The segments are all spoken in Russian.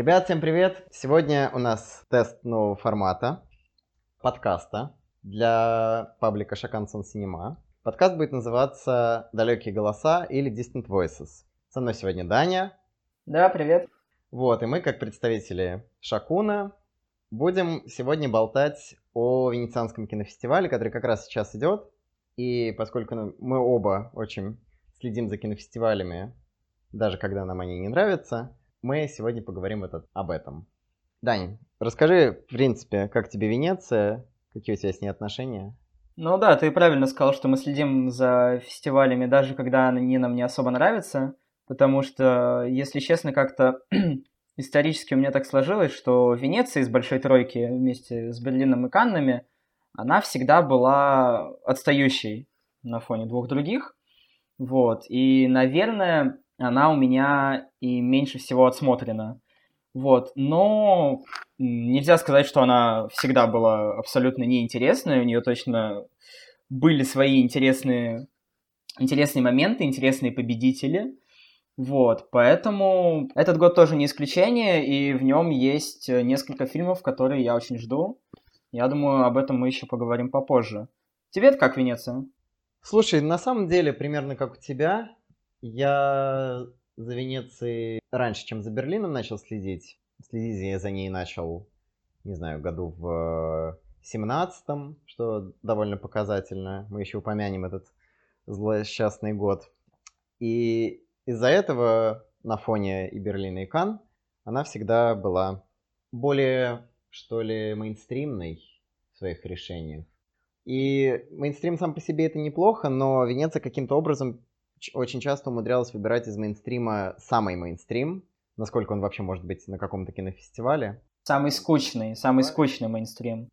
Ребят, всем привет! Сегодня у нас тест нового формата подкаста для паблика Шакансон Cinema. Подкаст будет называться «Далекие голоса» или «Distant Voices». Со мной сегодня Даня. Да, привет. Вот, и мы, как представители Шакуна, будем сегодня болтать о Венецианском кинофестивале, который как раз сейчас идет. И поскольку ну, мы оба очень следим за кинофестивалями, даже когда нам они не нравятся, мы сегодня поговорим этот, об этом. Дань, расскажи, в принципе, как тебе Венеция, какие у тебя с ней отношения? Ну да, ты правильно сказал, что мы следим за фестивалями, даже когда они нам не особо нравятся, потому что, если честно, как-то исторически у меня так сложилось, что Венеция из Большой Тройки вместе с Берлином и Каннами, она всегда была отстающей на фоне двух других. Вот. И, наверное, она у меня и меньше всего отсмотрена. Вот. Но нельзя сказать, что она всегда была абсолютно неинтересной. У нее точно были свои интересные, интересные моменты, интересные победители. Вот, поэтому этот год тоже не исключение, и в нем есть несколько фильмов, которые я очень жду. Я думаю, об этом мы еще поговорим попозже. Тебе как Венеция? Слушай, на самом деле, примерно как у тебя, я за Венецией раньше, чем за Берлином начал следить. Следить я за ней начал, не знаю, году в семнадцатом, что довольно показательно. Мы еще упомянем этот злосчастный год. И из-за этого на фоне и Берлина, и Кан она всегда была более, что ли, мейнстримной в своих решениях. И мейнстрим сам по себе это неплохо, но Венеция каким-то образом очень часто умудрялась выбирать из мейнстрима самый мейнстрим, насколько он вообще может быть на каком-то кинофестивале. Самый скучный, самый скучный мейнстрим.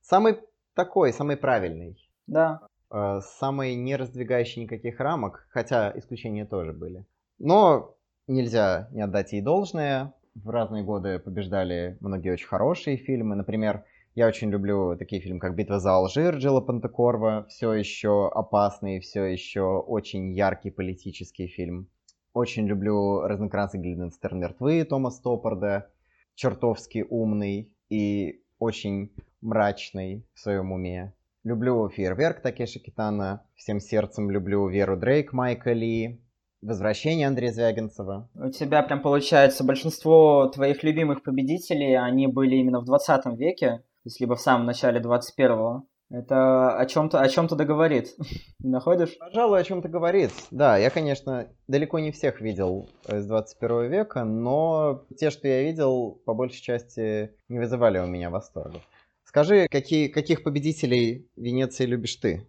Самый такой, самый правильный. Да. Э, самый не раздвигающий никаких рамок, хотя исключения тоже были. Но нельзя не отдать ей должное. В разные годы побеждали многие очень хорошие фильмы. Например, я очень люблю такие фильмы, как «Битва за Алжир» Джилла Пантекорва. Все еще опасный, все еще очень яркий политический фильм. Очень люблю «Разнокранцы Гильденстерн мертвы» Тома Стоппарда. Чертовски умный и очень мрачный в своем уме. Люблю «Фейерверк» Такеши Китана. Всем сердцем люблю «Веру Дрейк» Майка Ли. «Возвращение» Андрея Звягинцева. У тебя прям получается большинство твоих любимых победителей, они были именно в 20 веке либо в самом начале 21-го. Это о чем-то о чем-то договорит. Не находишь? Пожалуй, о чем-то говорит. Да, я, конечно, далеко не всех видел из 21 века, но те, что я видел, по большей части не вызывали у меня восторга. Скажи, какие, каких победителей Венеции любишь ты?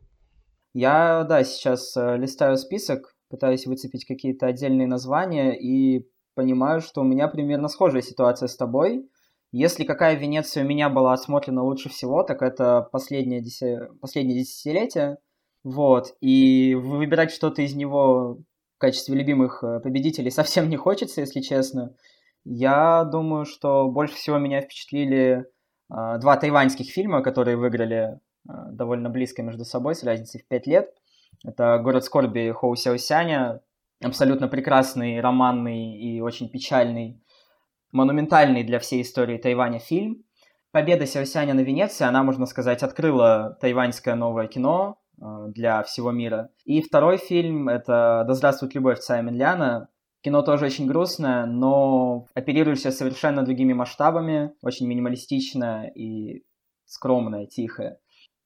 Я, да, сейчас э, листаю список, пытаюсь выцепить какие-то отдельные названия и понимаю, что у меня примерно схожая ситуация с тобой. Если какая Венеция у меня была осмотрена лучше всего, так это последнее, деся... последнее десятилетие. Вот. И выбирать что-то из него в качестве любимых э, победителей совсем не хочется, если честно. Я думаю, что больше всего меня впечатлили э, два тайваньских фильма, которые выиграли э, довольно близко между собой, с разницей в пять лет. Это «Город скорби» Хоу Сяосяня, абсолютно прекрасный, романный и очень печальный монументальный для всей истории Тайваня фильм. Победа Сяосяня на Венеции, она, можно сказать, открыла тайваньское новое кино э, для всего мира. И второй фильм — это «Да здравствует любовь Цая Минляна». Кино тоже очень грустное, но оперирующее совершенно другими масштабами, очень минималистичное и скромное, тихое.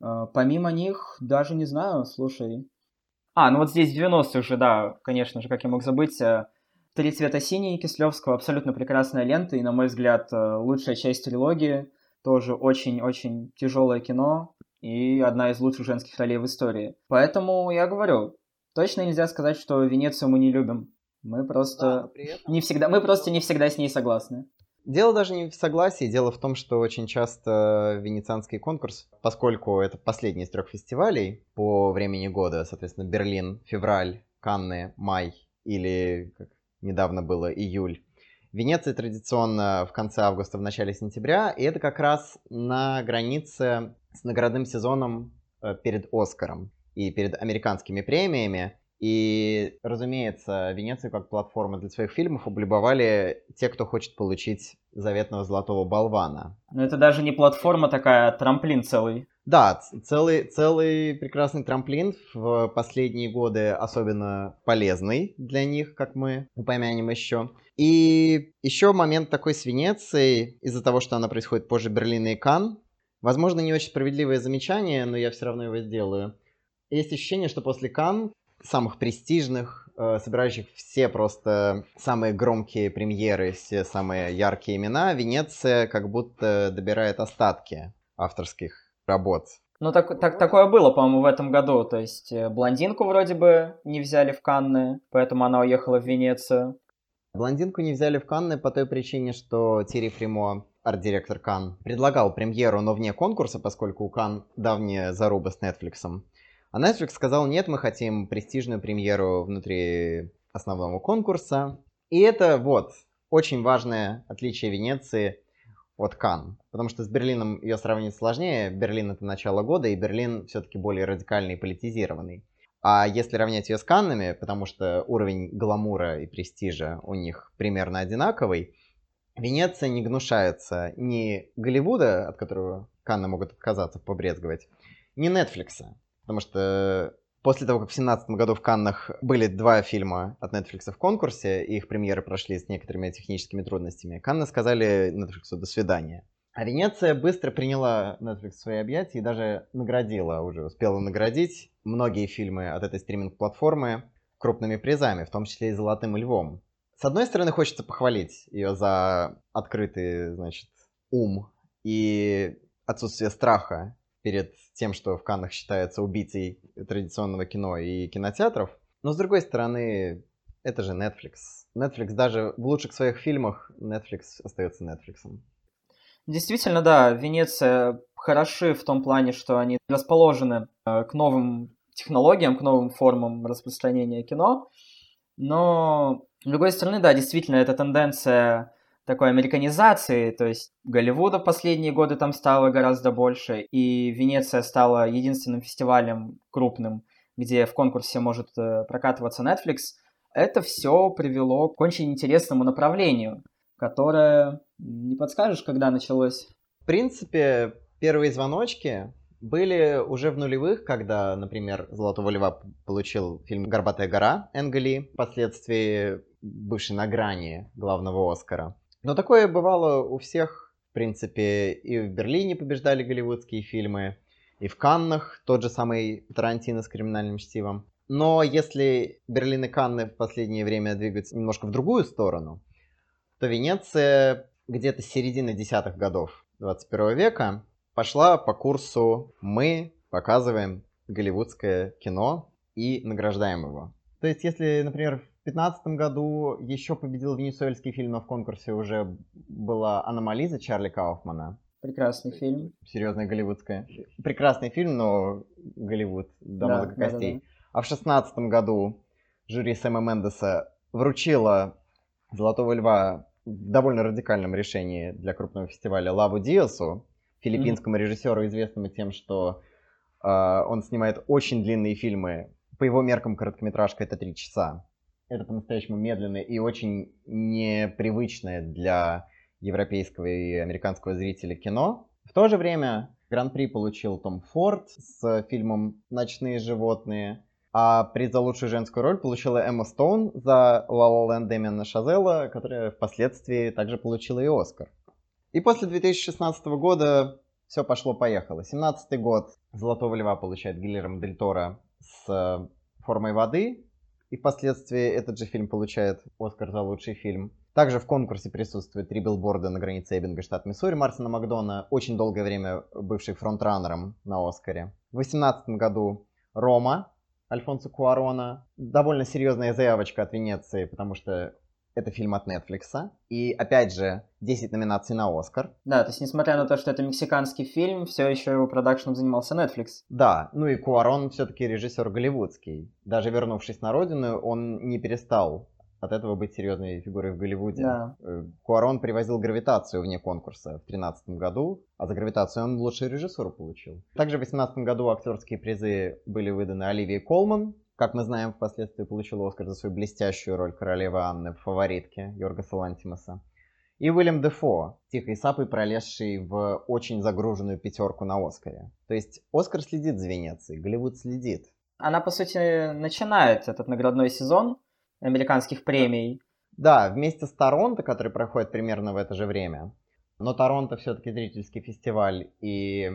Э, помимо них, даже не знаю, слушай. А, ну вот здесь 90-х уже, да, конечно же, как я мог забыть, э, «Три цвета синий» Кислевского, абсолютно прекрасная лента, и, на мой взгляд, э, лучшая часть трилогии, тоже очень-очень тяжелое кино и одна из лучших женских ролей в истории. Поэтому я говорю, точно нельзя сказать, что Венецию мы не любим. Мы просто да, этом... не всегда, мы просто не всегда с ней согласны. Дело даже не в согласии, дело в том, что очень часто венецианский конкурс, поскольку это последний из трех фестивалей по времени года, соответственно, Берлин, февраль, Канны, май или как недавно было июль. Венеция традиционно в конце августа, в начале сентября, и это как раз на границе с наградным сезоном э, перед Оскаром и перед американскими премиями. И, разумеется, Венецию как платформа для своих фильмов облюбовали те, кто хочет получить заветного золотого болвана. Но это даже не платформа такая, а трамплин целый. Да, целый, целый прекрасный трамплин в последние годы особенно полезный для них, как мы упомянем еще. И еще момент такой с Венецией, из-за того, что она происходит позже Берлина и Кан. Возможно, не очень справедливое замечание, но я все равно его сделаю. Есть ощущение, что после Кан самых престижных, э, собирающих все просто самые громкие премьеры, все самые яркие имена, Венеция как будто добирает остатки авторских работ. Ну, так, так, такое было, по-моему, в этом году. То есть э, блондинку вроде бы не взяли в Канны, поэтому она уехала в Венецию. Блондинку не взяли в Канны по той причине, что Тири Фримо, арт-директор Кан, предлагал премьеру, но вне конкурса, поскольку у Кан давняя заруба с Netflix. А Netflix сказал, нет, мы хотим престижную премьеру внутри основного конкурса. И это вот очень важное отличие Венеции от Кан. Потому что с Берлином ее сравнить сложнее. Берлин это начало года, и Берлин все-таки более радикальный и политизированный. А если равнять ее с Каннами, потому что уровень гламура и престижа у них примерно одинаковый, Венеция не гнушается ни Голливуда, от которого Канны могут отказаться, побрезговать, ни Нетфликса. Потому что после того, как в 2017 году в Каннах были два фильма от Netflix в конкурсе, и их премьеры прошли с некоторыми техническими трудностями, Канны сказали Netflix «до свидания». А Венеция быстро приняла Netflix в свои объятия и даже наградила, уже успела наградить многие фильмы от этой стриминг-платформы крупными призами, в том числе и «Золотым львом». С одной стороны, хочется похвалить ее за открытый, значит, ум и отсутствие страха перед тем, что в Каннах считается убийцей традиционного кино и кинотеатров. Но с другой стороны, это же Netflix. Netflix даже в лучших своих фильмах Netflix остается Netflix. Действительно, да, Венеция хороши в том плане, что они расположены э, к новым технологиям, к новым формам распространения кино. Но, с другой стороны, да, действительно, эта тенденция такой американизации, то есть Голливуда в последние годы там стало гораздо больше, и Венеция стала единственным фестивалем крупным, где в конкурсе может э, прокатываться Netflix, это все привело к очень интересному направлению, которое не подскажешь, когда началось? В принципе, первые звоночки были уже в нулевых, когда, например, «Золотого льва» получил фильм «Горбатая гора» Энгели, впоследствии бывший на грани главного Оскара. Но такое бывало у всех, в принципе, и в Берлине побеждали голливудские фильмы, и в Каннах тот же самый Тарантино с криминальным чтивом. Но если Берлин и Канны в последнее время двигаются немножко в другую сторону, то Венеция где-то с середины десятых годов 21 века пошла по курсу «Мы показываем голливудское кино и награждаем его». То есть, если, например, 2015 году еще победил венесуэльский фильм, но в конкурсе уже была «Аномализа» Чарли Кауфмана. Прекрасный фильм. Серьезная голливудская. Прекрасный фильм, но Голливуд до да, мозга костей. Да, да, да. А в 2016 году жюри Сэма Мендеса вручило «Золотого льва» в довольно радикальном решении для крупного фестиваля Лаву Диасу, филиппинскому mm-hmm. режиссеру, известному тем, что э, он снимает очень длинные фильмы. По его меркам короткометражка это три часа это по-настоящему медленное и очень непривычное для европейского и американского зрителя кино. В то же время Гран-при получил Том Форд с фильмом «Ночные животные», а приз за лучшую женскую роль получила Эмма Стоун за «Ла Ла Ленд» Дэмиана Шазела, которая впоследствии также получила и Оскар. И после 2016 года все пошло-поехало. 17 год «Золотого льва» получает Гильермо Дель Торо с «Формой воды», и впоследствии этот же фильм получает Оскар за лучший фильм. Также в конкурсе присутствует три билборда на границе Эббинга, штат Миссури, Марсона Макдона, очень долгое время бывший фронтранером на Оскаре. В 2018 году Рома Альфонсо Куарона. Довольно серьезная заявочка от Венеции, потому что это фильм от Netflix. И опять же, 10 номинаций на Оскар. Да, то есть несмотря на то, что это мексиканский фильм, все еще его продакшном занимался Netflix. Да, ну и Куарон все-таки режиссер голливудский. Даже вернувшись на родину, он не перестал от этого быть серьезной фигурой в Голливуде. Да. Э, Куарон привозил «Гравитацию» вне конкурса в 2013 году, а за «Гравитацию» он лучшую режиссуру получил. Также в 2018 году актерские призы были выданы Оливии Колман как мы знаем, впоследствии получил Оскар за свою блестящую роль королевы Анны в «Фаворитке» Йоргаса Лантимаса. И Уильям Дефо, тихой сапой пролезший в очень загруженную пятерку на Оскаре. То есть Оскар следит за Венецией, Голливуд следит. Она, по сути, начинает этот наградной сезон американских премий. Да, вместе с Торонто, который проходит примерно в это же время. Но Торонто все-таки зрительский фестиваль, и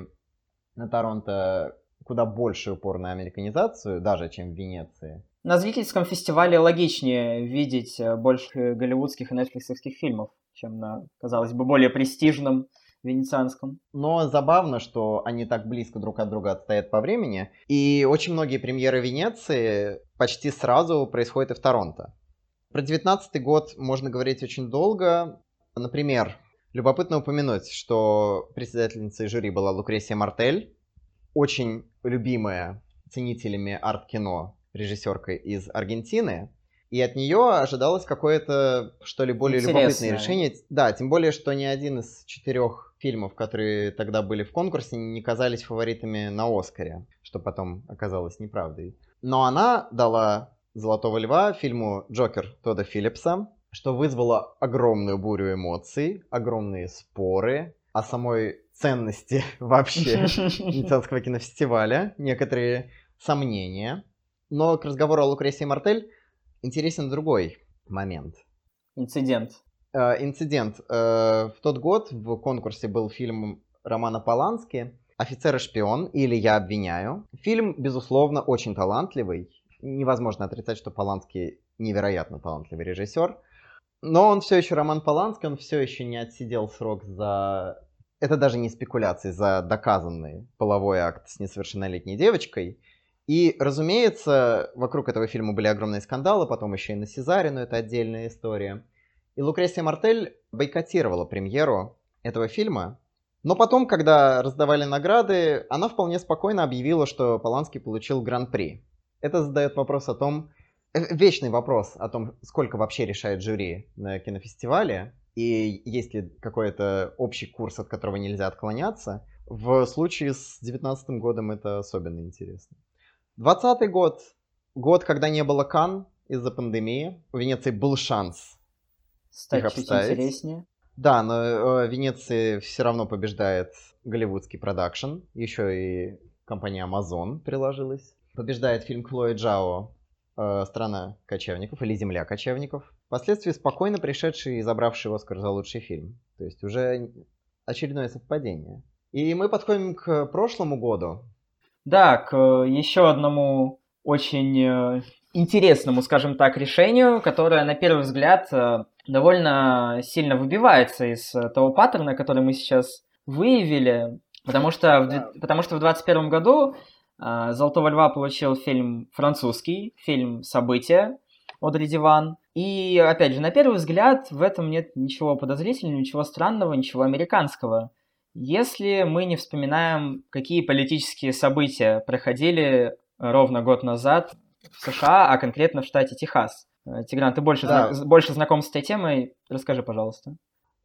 на Торонто куда больше упор на американизацию, даже чем в Венеции. На зрительском фестивале логичнее видеть э, больше голливудских и нетфликсовских фильмов, чем на, казалось бы, более престижном венецианском. Но забавно, что они так близко друг от друга отстоят по времени. И очень многие премьеры Венеции почти сразу происходят и в Торонто. Про 19 год можно говорить очень долго. Например, любопытно упомянуть, что председательницей жюри была Лукресия Мартель, очень любимая ценителями арт-кино режиссерка из Аргентины. И от нее ожидалось какое-то, что ли, более Интересное. любопытное решение. Да, тем более, что ни один из четырех фильмов, которые тогда были в конкурсе, не казались фаворитами на Оскаре, что потом оказалось неправдой. Но она дала «Золотого льва» фильму «Джокер» Тодда Филлипса, что вызвало огромную бурю эмоций, огромные споры о самой ценности вообще Венецианского кинофестиваля, некоторые сомнения. Но к разговору о Лукресии Мартель интересен другой момент. Инцидент. Э, инцидент. Э, в тот год в конкурсе был фильм Романа Полански «Офицер и шпион» или «Я обвиняю». Фильм, безусловно, очень талантливый. Невозможно отрицать, что Полански невероятно талантливый режиссер. Но он все еще Роман Полански, он все еще не отсидел срок за это даже не спекуляции за доказанный половой акт с несовершеннолетней девочкой. И, разумеется, вокруг этого фильма были огромные скандалы, потом еще и на Сезаре, но это отдельная история. И Лукресия Мартель бойкотировала премьеру этого фильма, но потом, когда раздавали награды, она вполне спокойно объявила, что Поланский получил гран-при. Это задает вопрос о том, вечный вопрос о том, сколько вообще решает жюри на кинофестивале, и есть ли какой-то общий курс, от которого нельзя отклоняться. В случае с 2019 годом это особенно интересно. 2020 год, год, когда не было Кан из-за пандемии. У Венеции был шанс Стать чуть интереснее. Да, но э, Венеции все равно побеждает голливудский продакшн. Еще и компания Amazon приложилась. Побеждает фильм Хлои Джао э, «Страна кочевников» или «Земля кочевников». Впоследствии спокойно пришедший и забравший Оскар за лучший фильм. То есть уже очередное совпадение. И мы подходим к прошлому году. Да, к э, еще одному очень э, интересному, скажем так, решению, которое на первый взгляд довольно сильно выбивается из того паттерна, который мы сейчас выявили, потому что в, потому что в 2021 году Золотого льва получил фильм французский, фильм «События», Одри Диван. И, опять же, на первый взгляд в этом нет ничего подозрительного, ничего странного, ничего американского. Если мы не вспоминаем, какие политические события проходили ровно год назад в США, а конкретно в штате Техас. Э, Тигран, ты больше, да. зна- больше знаком с этой темой, расскажи, пожалуйста.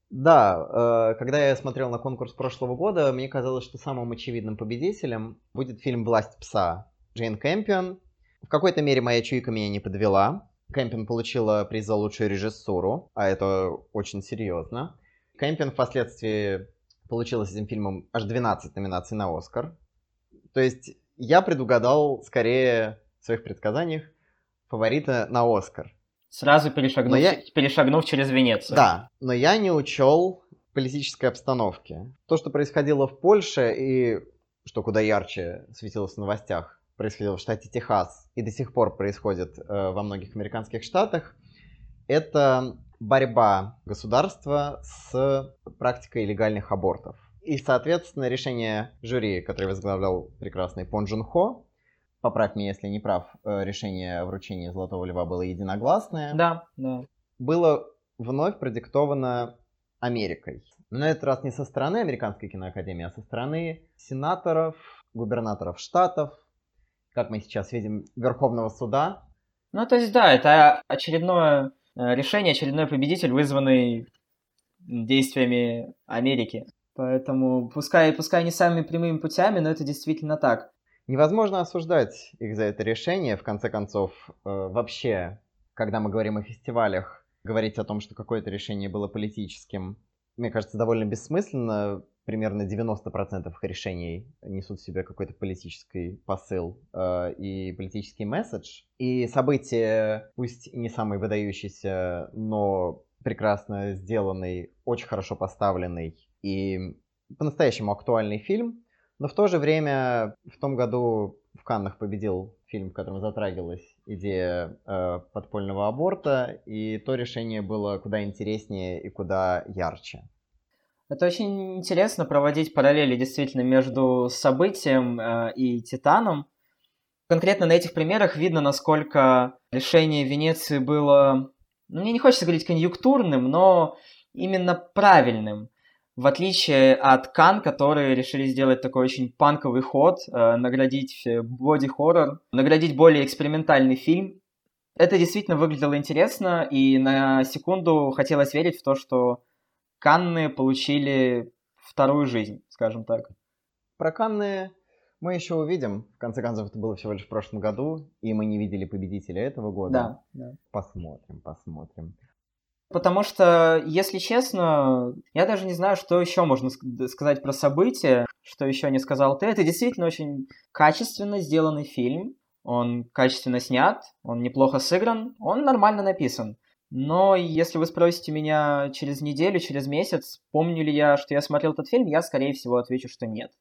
Да, э, когда я смотрел на конкурс прошлого года, мне казалось, что самым очевидным победителем будет фильм «Власть пса» Джейн Кэмпион. В какой-то мере моя чуйка меня не подвела. Кэмпин получила приз за лучшую режиссуру, а это очень серьезно. Кэмпин впоследствии получила с этим фильмом аж 12 номинаций на Оскар. То есть я предугадал скорее в своих предсказаниях фаворита на Оскар. Сразу перешагнув, я... перешагнув через Венецию. Да, но я не учел политической обстановки. То, что происходило в Польше и что куда ярче светилось в новостях, происходило в штате Техас и до сих пор происходит э, во многих американских штатах, это борьба государства с практикой легальных абортов. И, соответственно, решение жюри, которое возглавлял прекрасный Пон Джун Хо, поправь меня, если не прав, э, решение вручения Золотого Льва было единогласное. Да, да. Было вновь продиктовано Америкой. Но на этот раз не со стороны Американской киноакадемии, а со стороны сенаторов, губернаторов штатов, как мы сейчас видим, Верховного суда. Ну, то есть, да, это очередное э, решение, очередной победитель, вызванный действиями Америки. Поэтому, пускай, пускай не самыми прямыми путями, но это действительно так. Невозможно осуждать их за это решение. В конце концов, э, вообще, когда мы говорим о фестивалях, говорить о том, что какое-то решение было политическим, мне кажется, довольно бессмысленно. Примерно 90% их решений несут в себе какой-то политический посыл э, и политический месседж. И событие, пусть не самый выдающийся, но прекрасно сделанный, очень хорошо поставленный и по-настоящему актуальный фильм. Но в то же время в том году в Каннах победил фильм, в котором затрагивалась идея э, подпольного аборта, и то решение было куда интереснее и куда ярче. Это очень интересно проводить параллели действительно между событием э, и Титаном. Конкретно на этих примерах видно, насколько решение Венеции было, ну, мне не хочется говорить конъюнктурным, но именно правильным в отличие от Кан, которые решили сделать такой очень панковый ход, э, наградить боди-хоррор, наградить более экспериментальный фильм. Это действительно выглядело интересно, и на секунду хотелось верить в то, что Канны получили вторую жизнь, скажем так. Про Канны мы еще увидим. В конце концов, это было всего лишь в прошлом году, и мы не видели победителя этого года. Да, да. Посмотрим, посмотрим. Потому что, если честно, я даже не знаю, что еще можно сказать про события, что еще не сказал ты. Это действительно очень качественно сделанный фильм. Он качественно снят, он неплохо сыгран, он нормально написан. Но если вы спросите меня через неделю, через месяц, помню ли я, что я смотрел этот фильм, я, скорее всего, отвечу, что нет.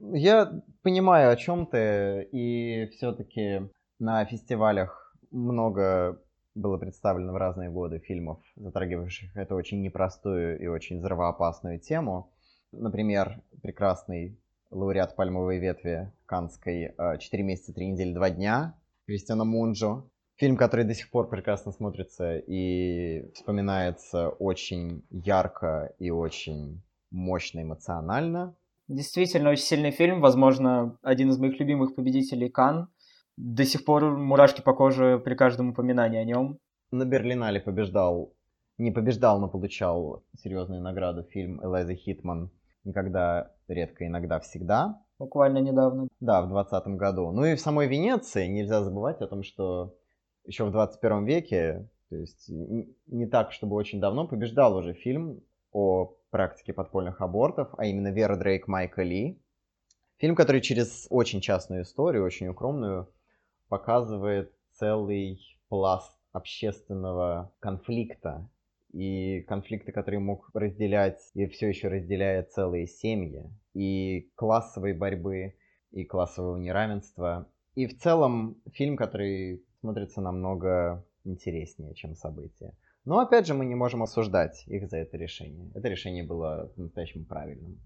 Я понимаю, о чем ты, и все-таки на фестивалях много было представлено в разные годы фильмов, затрагивающих эту очень непростую и очень взрывоопасную тему. Например, прекрасный лауреат «Пальмовой ветви» Канской «Четыре месяца, три недели, два дня» Кристиана Мунджо. Фильм, который до сих пор прекрасно смотрится и вспоминается очень ярко и очень мощно эмоционально. Действительно, очень сильный фильм. Возможно, один из моих любимых победителей Кан до сих пор мурашки по коже при каждом упоминании о нем. На Берлинале побеждал, не побеждал, но получал серьезную награду фильм Элайза Хитман «Никогда, редко, иногда, всегда». Буквально недавно. Да, в 20 году. Ну и в самой Венеции нельзя забывать о том, что еще в 21 веке, то есть не так, чтобы очень давно, побеждал уже фильм о практике подпольных абортов, а именно Вера Дрейк Майка Ли. Фильм, который через очень частную историю, очень укромную, показывает целый пласт общественного конфликта и конфликты, которые мог разделять и все еще разделяет целые семьи, и классовой борьбы, и классового неравенства. И в целом фильм, который смотрится намного интереснее, чем события. Но опять же мы не можем осуждать их за это решение. Это решение было по-настоящему правильным.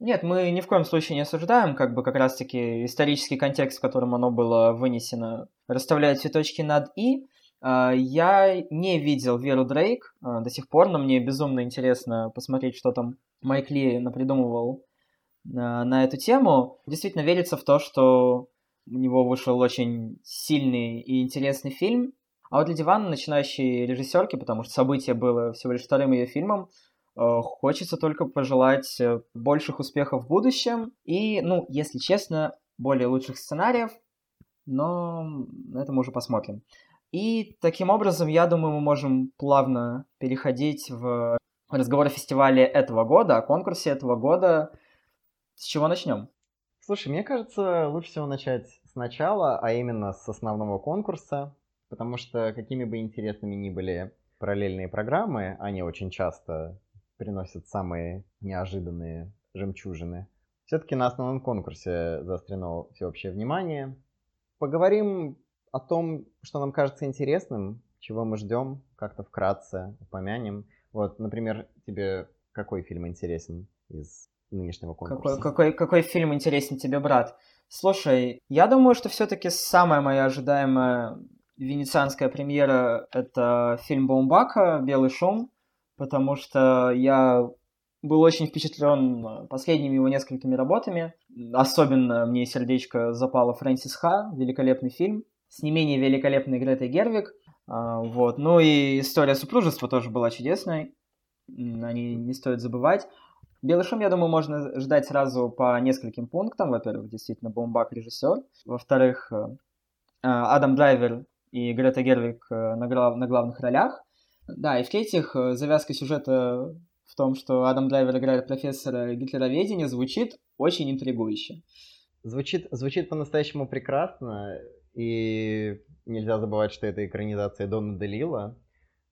Нет, мы ни в коем случае не осуждаем, как бы как раз-таки исторический контекст, в котором оно было вынесено, расставляет цветочки над «и». А, я не видел Веру Дрейк а, до сих пор, но мне безумно интересно посмотреть, что там Майк Ли напридумывал а, на эту тему. Действительно верится в то, что у него вышел очень сильный и интересный фильм. А вот для Дивана, начинающей режиссерки, потому что событие было всего лишь вторым ее фильмом, хочется только пожелать э, больших успехов в будущем и, ну, если честно, более лучших сценариев, но это мы уже посмотрим. И таким образом, я думаю, мы можем плавно переходить в разговор о фестивале этого года, о конкурсе этого года. С чего начнем? Слушай, мне кажется, лучше всего начать сначала, а именно с основного конкурса, потому что какими бы интересными ни были параллельные программы, они очень часто приносят самые неожиданные жемчужины. Все-таки на основном конкурсе заострено всеобщее внимание. Поговорим о том, что нам кажется интересным, чего мы ждем, как-то вкратце упомянем. Вот, например, тебе какой фильм интересен из нынешнего конкурса? Какой, какой, какой фильм интересен тебе, брат? Слушай, я думаю, что все-таки самая моя ожидаемая венецианская премьера — это фильм Баумбака «Белый шум» потому что я был очень впечатлен последними его несколькими работами. Особенно мне сердечко запало Фрэнсис Ха, великолепный фильм, с не менее великолепной Гретой Гервик. А, вот. Ну и история супружества тоже была чудесной, о ней не стоит забывать. Белый шум, я думаю, можно ждать сразу по нескольким пунктам. Во-первых, действительно, Бомбак режиссер. Во-вторых, э, Адам Драйвер и Грета Гервик на, глав, на главных ролях. Да, и в-третьих, завязка сюжета в том, что Адам Драйвер играет профессора гитлероведения, звучит очень интригующе. Звучит, звучит по-настоящему прекрасно, и нельзя забывать, что это экранизация Дона Делила,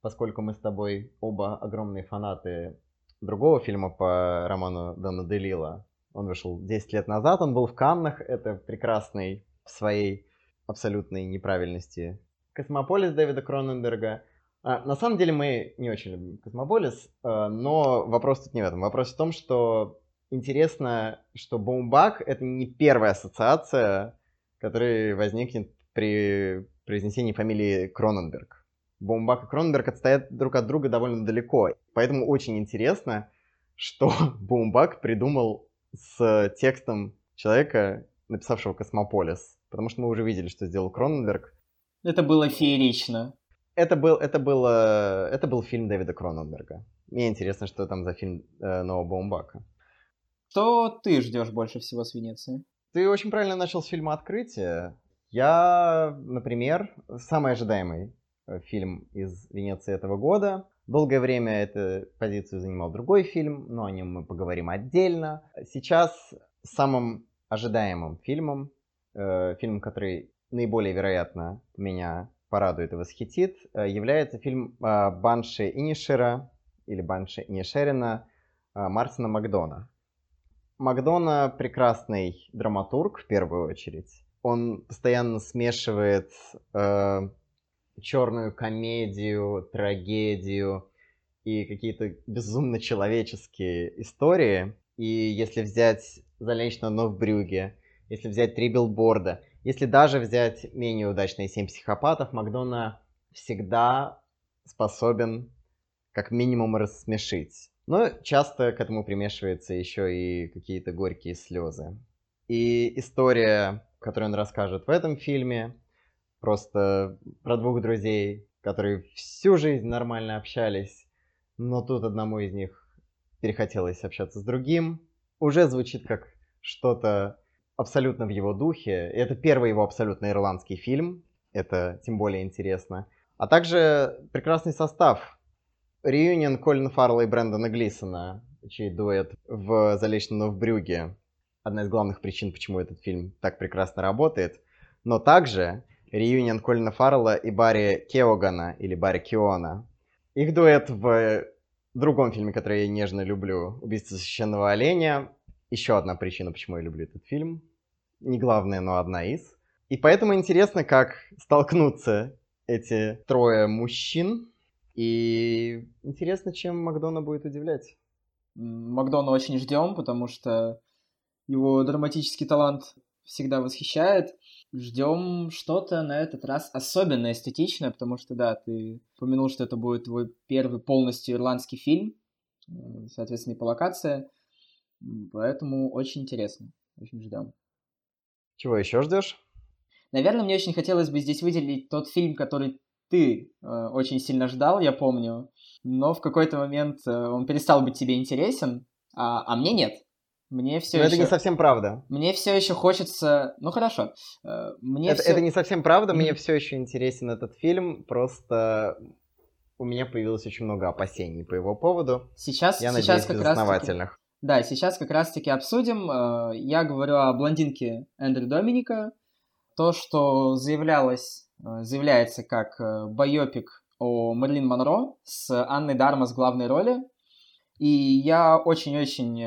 поскольку мы с тобой оба огромные фанаты другого фильма по роману Дона Делила. Он вышел 10 лет назад, он был в Каннах, это прекрасный в своей абсолютной неправильности Космополис Дэвида Кроненберга. А, на самом деле мы не очень любим Космополис, а, но вопрос тут не в этом. Вопрос в том, что интересно, что Боумбак — это не первая ассоциация, которая возникнет при произнесении фамилии Кроненберг. Боумбак и Кроненберг отстоят друг от друга довольно далеко. Поэтому очень интересно, что Боумбак придумал с текстом человека, написавшего «Космополис». Потому что мы уже видели, что сделал Кроненберг. Это было феерично. Это был, это было, это был фильм Дэвида Кроненберга. Мне интересно, что там за фильм э, нового Боумбака. Что ты ждешь больше всего с Венеции? Ты очень правильно начал с фильма «Открытие». Я, например, самый ожидаемый э, фильм из Венеции этого года. Долгое время эту позицию занимал другой фильм, но о нем мы поговорим отдельно. Сейчас самым ожидаемым фильмом, э, фильм, который наиболее вероятно меня порадует и восхитит, э, является фильм э, Банши Инишера или Банши Инишерина э, Мартина Макдона. Макдона прекрасный драматург, в первую очередь. Он постоянно смешивает э, черную комедию, трагедию и какие-то безумно человеческие истории. И если взять «Залечь на в брюге», если взять «Три билборда», если даже взять менее удачные «Семь психопатов», Макдона всегда способен как минимум рассмешить. Но часто к этому примешиваются еще и какие-то горькие слезы. И история, которую он расскажет в этом фильме, просто про двух друзей, которые всю жизнь нормально общались, но тут одному из них перехотелось общаться с другим, уже звучит как что-то абсолютно в его духе. Это первый его абсолютно ирландский фильм, это тем более интересно. А также прекрасный состав. Реюнион Колина Фаррелла и Брэндона Глисона, чей дуэт в «Залечном в Брюге». Одна из главных причин, почему этот фильм так прекрасно работает. Но также реюнион Колина Фаррелла и Барри Кеогана, или Барри Киона. Их дуэт в другом фильме, который я нежно люблю, «Убийство священного оленя». Еще одна причина, почему я люблю этот фильм. Не главная, но одна из. И поэтому интересно, как столкнутся эти трое мужчин, и интересно, чем Макдона будет удивлять. Макдона очень ждем, потому что его драматический талант всегда восхищает. Ждем что-то на этот раз особенно эстетичное, потому что, да, ты упомянул, что это будет твой первый полностью ирландский фильм, э, соответственно, и по локации. Поэтому очень интересно. Очень ждем. Чего еще ждешь? Наверное, мне очень хотелось бы здесь выделить тот фильм, который ты э, очень сильно ждал, я помню, но в какой-то момент э, он перестал быть тебе интересен, а, а мне нет. Мне все но еще... это не совсем правда. Мне все еще хочется... Ну хорошо. Э, мне это, все... это не совсем правда, мне все еще интересен этот фильм, просто у меня появилось очень много опасений по его поводу. Сейчас, я сейчас надеюсь, как раз таки... Да, сейчас как раз-таки обсудим. Э, я говорю о блондинке Эндрю Доминика. То, что заявлялось Э, заявляется как э, байопик о Мерлин Монро с Анной Дармас в главной роли. И я очень-очень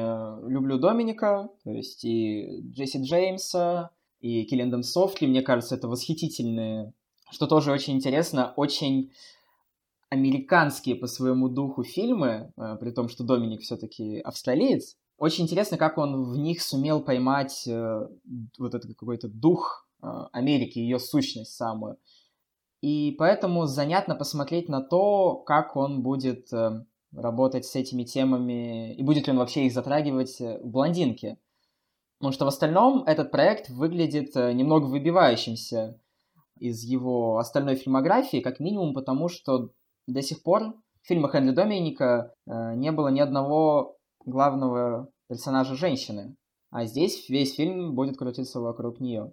люблю Доминика, то есть и Джесси Джеймса, и Киллендом Софтли. Мне кажется, это восхитительные, что тоже очень интересно, очень американские по своему духу фильмы, при том, что Доминик все-таки австралиец. Очень интересно, как он в них сумел поймать вот этот какой-то дух Э, Америки, ее сущность самую. И поэтому занятно посмотреть на то, как он будет э, работать с этими темами, и будет ли он вообще их затрагивать э, в «Блондинке». Потому что в остальном этот проект выглядит немного выбивающимся из его остальной фильмографии, как минимум потому, что до сих пор в фильмах Эндрю Доминика не было ни одного главного персонажа женщины. А здесь весь фильм будет крутиться вокруг нее.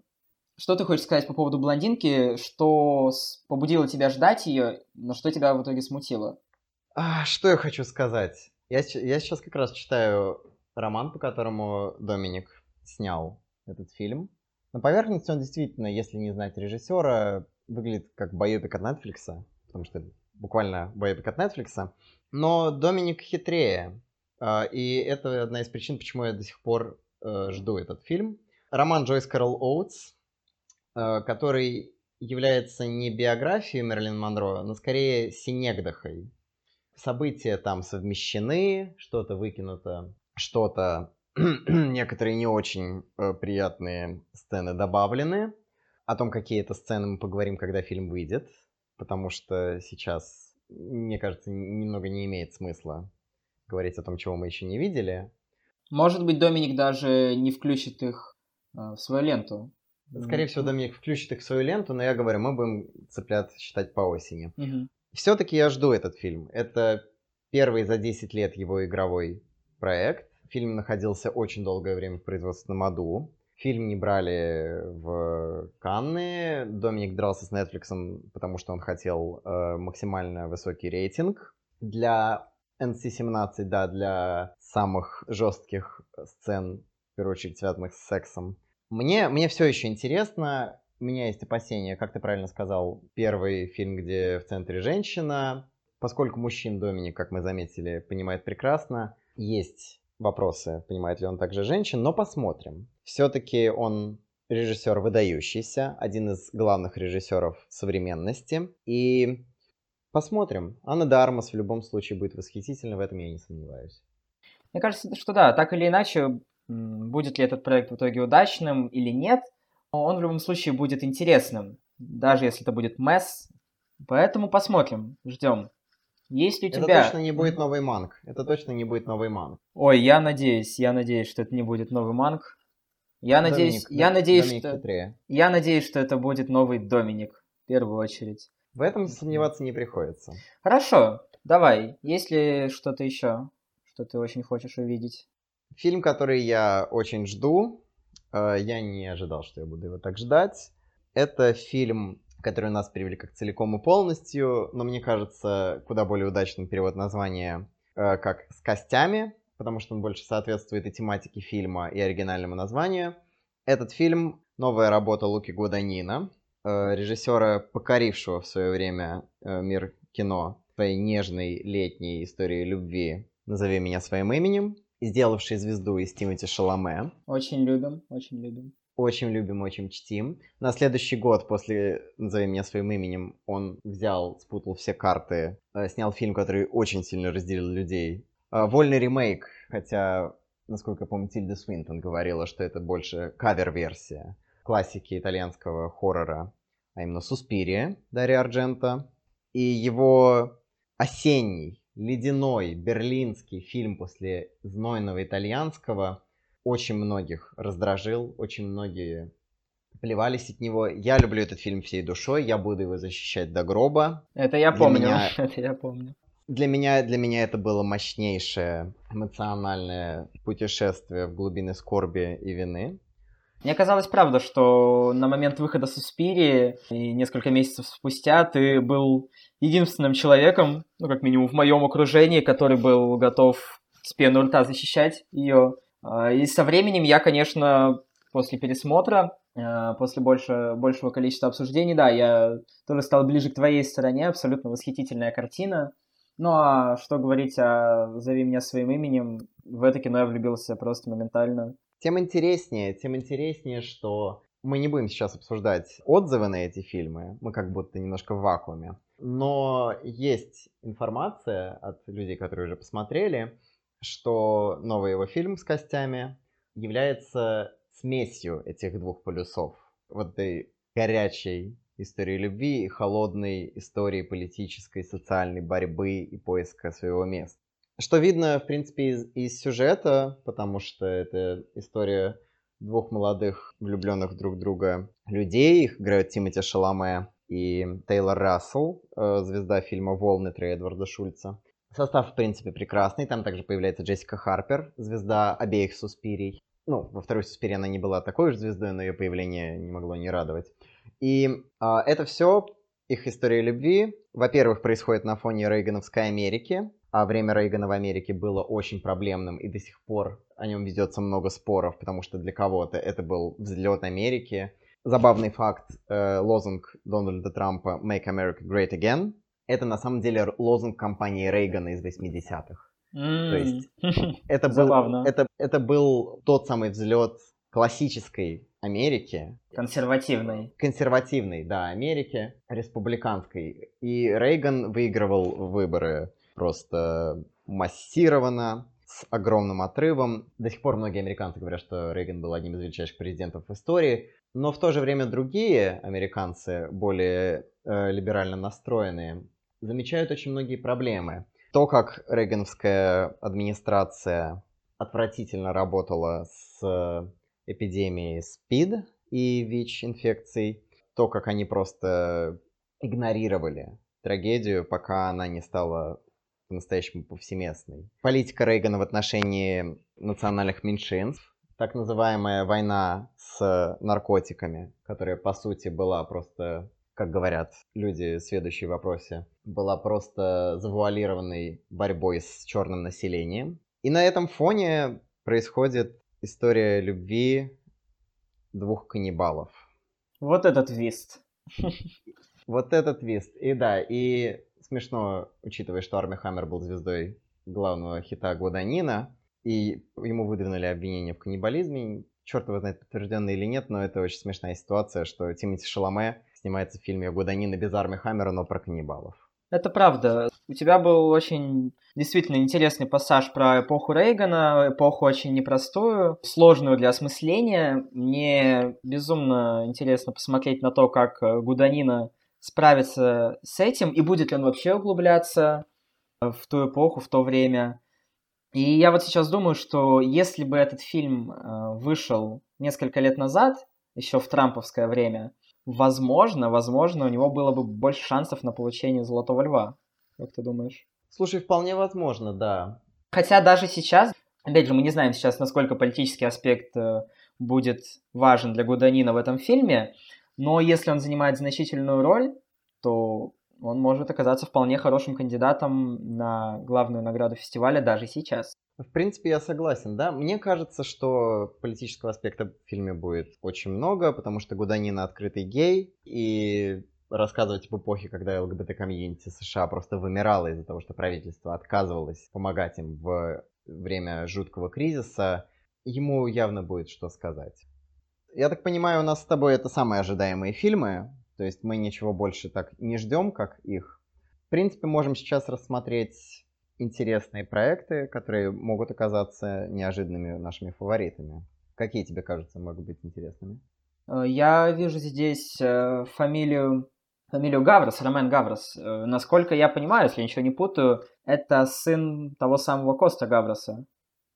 Что ты хочешь сказать по поводу блондинки? Что побудило тебя ждать ее, но что тебя в итоге смутило? А, что я хочу сказать? Я, я сейчас как раз читаю роман, по которому Доминик снял этот фильм. На поверхности он действительно, если не знать режиссера, выглядит как байопик от Netflix, потому что буквально байопик от Netflix. Но Доминик хитрее. А, и это одна из причин, почему я до сих пор э, жду этот фильм. Роман Джойс Кэрол Оутс, э, который является не биографией Мэрилин Монро, но скорее синекдохой. События там совмещены, что-то выкинуто, что-то некоторые не очень э, приятные сцены добавлены. О том, какие это сцены, мы поговорим, когда фильм выйдет, потому что сейчас, мне кажется, немного не имеет смысла говорить о том, чего мы еще не видели. Может быть, Доминик даже не включит их э, в свою ленту. Скорее всего, Доминик включит их в свою ленту, но я говорю, мы будем цыплят считать по осени. Угу. Все-таки я жду этот фильм. Это первый за 10 лет его игровой проект. Фильм находился очень долгое время в производственном аду. Фильм не брали в Канны. Доминик дрался с Netflix, потому что он хотел э, максимально высокий рейтинг. Для NC-17, да, для самых жестких сцен, в первую очередь, связанных с сексом. Мне, мне все еще интересно. У меня есть опасения, как ты правильно сказал, первый фильм, где в центре женщина. Поскольку мужчин Доминик, как мы заметили, понимает прекрасно, есть вопросы, понимает ли он также женщин, но посмотрим. Все-таки он режиссер выдающийся, один из главных режиссеров современности. И посмотрим. Анна Дармас в любом случае будет восхитительна, в этом я не сомневаюсь. Мне кажется, что да, так или иначе, будет ли этот проект в итоге удачным или нет, он в любом случае будет интересным, даже если это будет месс. Поэтому посмотрим, ждем. Есть ли у тебя... Это точно не будет новый манг. Это точно не будет новый манг. Ой, я надеюсь, я надеюсь, что это не будет новый манг. Я Доминик, надеюсь, я надеюсь, Доминик что... Хитрее. Я надеюсь, что это будет новый Доминик, в первую очередь. В этом сомневаться не приходится. Хорошо, давай. Есть ли что-то еще, что ты очень хочешь увидеть? Фильм, который я очень жду. Э, я не ожидал, что я буду его так ждать. Это фильм который нас как целиком и полностью, но мне кажется, куда более удачным перевод названия э, как «С костями», потому что он больше соответствует и тематике фильма, и оригинальному названию. Этот фильм — новая работа Луки Гуданина, э, режиссера, покорившего в свое время э, мир кино своей нежной летней историей любви «Назови меня своим именем», сделавший звезду из Тимати Шаломе. Очень любим, очень любим очень любим, очень чтим. На следующий год после «Назови меня своим именем» он взял, спутал все карты, э, снял фильм, который очень сильно разделил людей. Э, вольный ремейк, хотя, насколько я помню, Тильда Свинтон говорила, что это больше кавер-версия классики итальянского хоррора, а именно «Суспирия» Дарья Арджента. И его осенний, ледяной, берлинский фильм после знойного итальянского – очень многих раздражил, очень многие плевались от него. Я люблю этот фильм всей душой, я буду его защищать до гроба. Это я для помню, меня... это я помню. Для меня, для меня это было мощнейшее эмоциональное путешествие в глубины скорби и вины. Мне казалось, правда, что на момент выхода Суспирии и несколько месяцев спустя ты был единственным человеком, ну, как минимум в моем окружении, который был готов с пену рта защищать ее. А, и со временем я, конечно, после пересмотра, а, после больше, большего количества обсуждений, да, я тоже стал ближе к твоей стороне, абсолютно восхитительная картина. Ну а что говорить о «Зови меня своим именем», в это кино я влюбился просто моментально. Тем интереснее, тем интереснее, что мы не будем сейчас обсуждать отзывы на эти фильмы, мы как будто немножко в вакууме. Но есть информация от людей, которые уже посмотрели, что новый его фильм с костями является смесью этих двух полюсов. Вот этой горячей истории любви и холодной истории политической, социальной борьбы и поиска своего места. Что видно, в принципе, из, из сюжета, потому что это история двух молодых, влюбленных друг в друга людей. Их играют Тимоти Шаломе и Тейлор Рассел, э, звезда фильма «Волны» Трей Эдварда Шульца. Состав, в принципе, прекрасный. Там также появляется Джессика Харпер, звезда обеих Суспирий. Ну, во второй Суспире она не была такой же звездой, но ее появление не могло не радовать. И а, это все их история любви. Во-первых, происходит на фоне Рейгановской Америки, а время Рейгана в Америке было очень проблемным, и до сих пор о нем ведется много споров, потому что для кого-то это был взлет Америки. Забавный факт, э, лозунг Дональда Трампа «Make America Great Again» — это на самом деле лозунг компании Рейгана из 80-х. Mm. То есть это был, это, это был тот самый взлет классической Америки. Консервативной. Консервативной, да, Америки, республиканской. И Рейган выигрывал выборы просто массированно, с огромным отрывом. До сих пор многие американцы говорят, что Рейган был одним из величайших президентов в истории, но в то же время другие американцы, более э, либерально настроенные, замечают очень многие проблемы. То, как рейгановская администрация отвратительно работала с эпидемией СПИД и ВИЧ-инфекций, то, как они просто игнорировали трагедию, пока она не стала по-настоящему повсеместной. Политика Рейгана в отношении национальных меньшинств, так называемая война с наркотиками, которая по сути была просто, как говорят люди, следующие в вопросе, была просто завуалированной борьбой с черным населением. И на этом фоне происходит история любви двух каннибалов. Вот этот твист. Вот этот твист. И да, и смешно, учитывая, что Арми Хаммер был звездой главного хита Гуданина, и ему выдвинули обвинение в каннибализме. Черт его знает, подтвержденное или нет, но это очень смешная ситуация, что Тимоти Шаломе снимается в фильме Гуданина без Арми Хаммера, но про каннибалов. Это правда. У тебя был очень действительно интересный пассаж про эпоху Рейгана, эпоху очень непростую, сложную для осмысления. Мне безумно интересно посмотреть на то, как Гуданина справится с этим, и будет ли он вообще углубляться в ту эпоху, в то время. И я вот сейчас думаю, что если бы этот фильм э, вышел несколько лет назад, еще в трамповское время, возможно, возможно, у него было бы больше шансов на получение Золотого Льва. Как ты думаешь? Слушай, вполне возможно, да. Хотя даже сейчас, опять же, мы не знаем сейчас, насколько политический аспект э, будет важен для Гуданина в этом фильме, но если он занимает значительную роль, то он может оказаться вполне хорошим кандидатом на главную награду фестиваля даже сейчас. В принципе, я согласен, да. Мне кажется, что политического аспекта в фильме будет очень много, потому что Гуданина открытый гей, и рассказывать об эпохе, когда ЛГБТ-комьюнити США просто вымирало из-за того, что правительство отказывалось помогать им в время жуткого кризиса, ему явно будет что сказать. Я так понимаю, у нас с тобой это самые ожидаемые фильмы, то есть мы ничего больше так не ждем, как их. В принципе, можем сейчас рассмотреть интересные проекты, которые могут оказаться неожиданными нашими фаворитами. Какие тебе кажутся могут быть интересными? Э, я вижу здесь э, фамилию, фамилию Гаврос, Ромен Гаврос. Э, насколько я понимаю, если я ничего не путаю, это сын того самого Коста Гавроса.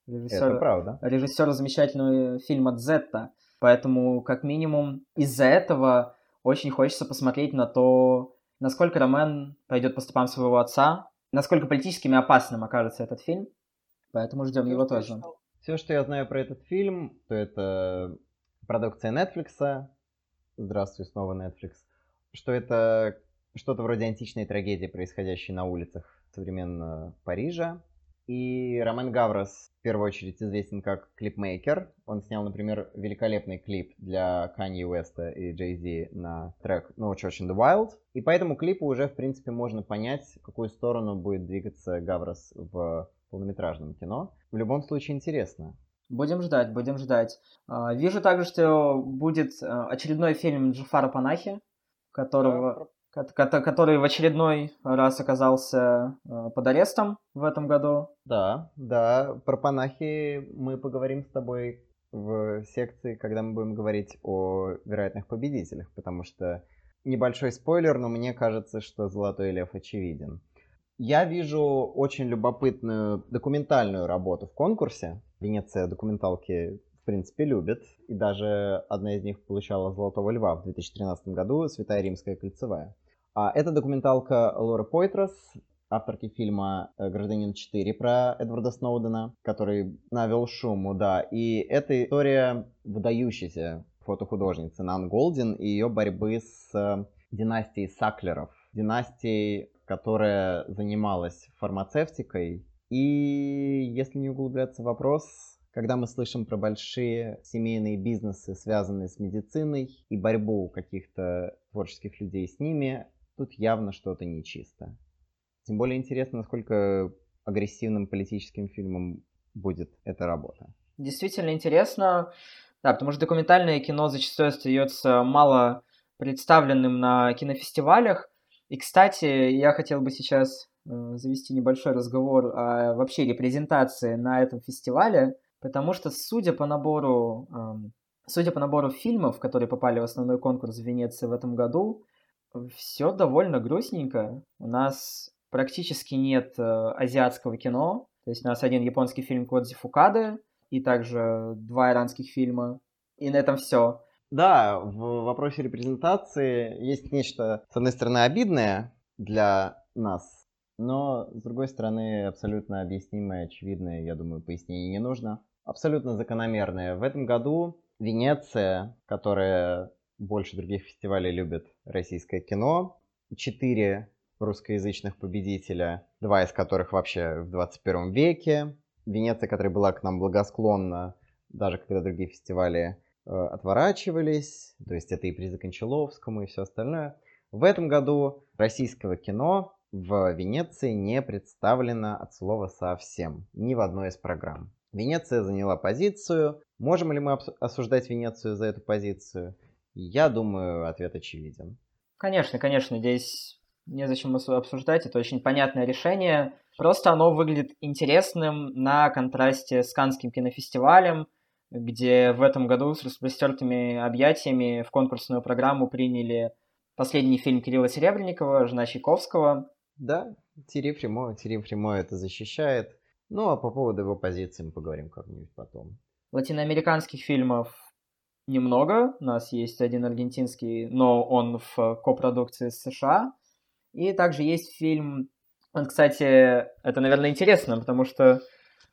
Режиссера, это правда. Режиссера замечательного фильма «Дзетта». Поэтому, как минимум, из-за этого очень хочется посмотреть на то, насколько Ромен пойдет по стопам своего отца, насколько политическими опасным окажется этот фильм. Поэтому ждем Все, его тоже. Все, что я знаю про этот фильм, то это продукция Netflix. Здравствуй, снова Netflix. Что это что-то вроде античной трагедии, происходящей на улицах современного Парижа. И Ромен Гаврос в первую очередь известен как клипмейкер. Он снял, например, великолепный клип для Kanye Уэста и Jay Z на трек No Church in the Wild. И по этому клипу уже, в принципе, можно понять, в какую сторону будет двигаться Гаврос в полнометражном кино. В любом случае интересно. Будем ждать, будем ждать. А, вижу также, что будет а, очередной фильм Джафара Панахи, которого который в очередной раз оказался э, под арестом в этом году. Да, да, про Панахи мы поговорим с тобой в секции, когда мы будем говорить о вероятных победителях, потому что небольшой спойлер, но мне кажется, что Золотой Лев очевиден. Я вижу очень любопытную документальную работу в конкурсе. Венеция документалки в принципе, любит. И даже одна из них получала Золотого Льва в 2013 году, Святая Римская кольцевая. А, это документалка Лоры Пойтрос авторки фильма э, «Гражданин 4» про Эдварда Сноудена, который навел шуму, да. И эта история выдающейся фотохудожницы Нан Голдин и ее борьбы с э, династией Саклеров. Династией, которая занималась фармацевтикой. И если не углубляться в вопрос, когда мы слышим про большие семейные бизнесы, связанные с медициной, и борьбу каких-то творческих людей с ними, тут явно что-то нечисто. Тем более интересно, насколько агрессивным политическим фильмом будет эта работа. Действительно интересно. Да, потому что документальное кино зачастую остается мало представленным на кинофестивалях. И, кстати, я хотел бы сейчас э, завести небольшой разговор о вообще репрезентации на этом фестивале, потому что, судя по набору, э, судя по набору фильмов, которые попали в основной конкурс в Венеции в этом году, все довольно грустненько. У нас практически нет э, азиатского кино. То есть у нас один японский фильм Кодзи Фукады и также два иранских фильма. И на этом все. Да, в вопросе репрезентации есть нечто, с одной стороны, обидное для нас, но, с другой стороны, абсолютно объяснимое, очевидное, я думаю, пояснений не нужно. Абсолютно закономерное. В этом году Венеция, которая больше других фестивалей любит российское кино, четыре русскоязычных победителя, два из которых вообще в 21 веке. Венеция, которая была к нам благосклонна, даже когда другие фестивали э, отворачивались, то есть это и призы Кончаловскому и все остальное. В этом году российского кино в Венеции не представлено от слова совсем, ни в одной из программ. Венеция заняла позицию. Можем ли мы осуждать Венецию за эту позицию? Я думаю, ответ очевиден. Конечно, конечно, здесь незачем обсуждать, это очень понятное решение. Просто оно выглядит интересным на контрасте с Канским кинофестивалем, где в этом году с распростертыми объятиями в конкурсную программу приняли последний фильм Кирилла Серебренникова «Жена Чайковского». Да, Тири Фримо, Тири Фримо это защищает. Ну, а по поводу его позиции мы поговорим как-нибудь потом. Латиноамериканских фильмов немного. У нас есть один аргентинский, но он в копродукции с США. И также есть фильм, он, кстати, это, наверное, интересно, потому что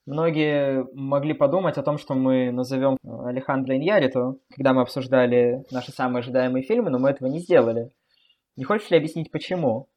многие могли подумать о том, что мы назовем Алехандро Иньяриту, когда мы обсуждали наши самые ожидаемые фильмы, но мы этого не сделали. Не хочешь ли объяснить, почему?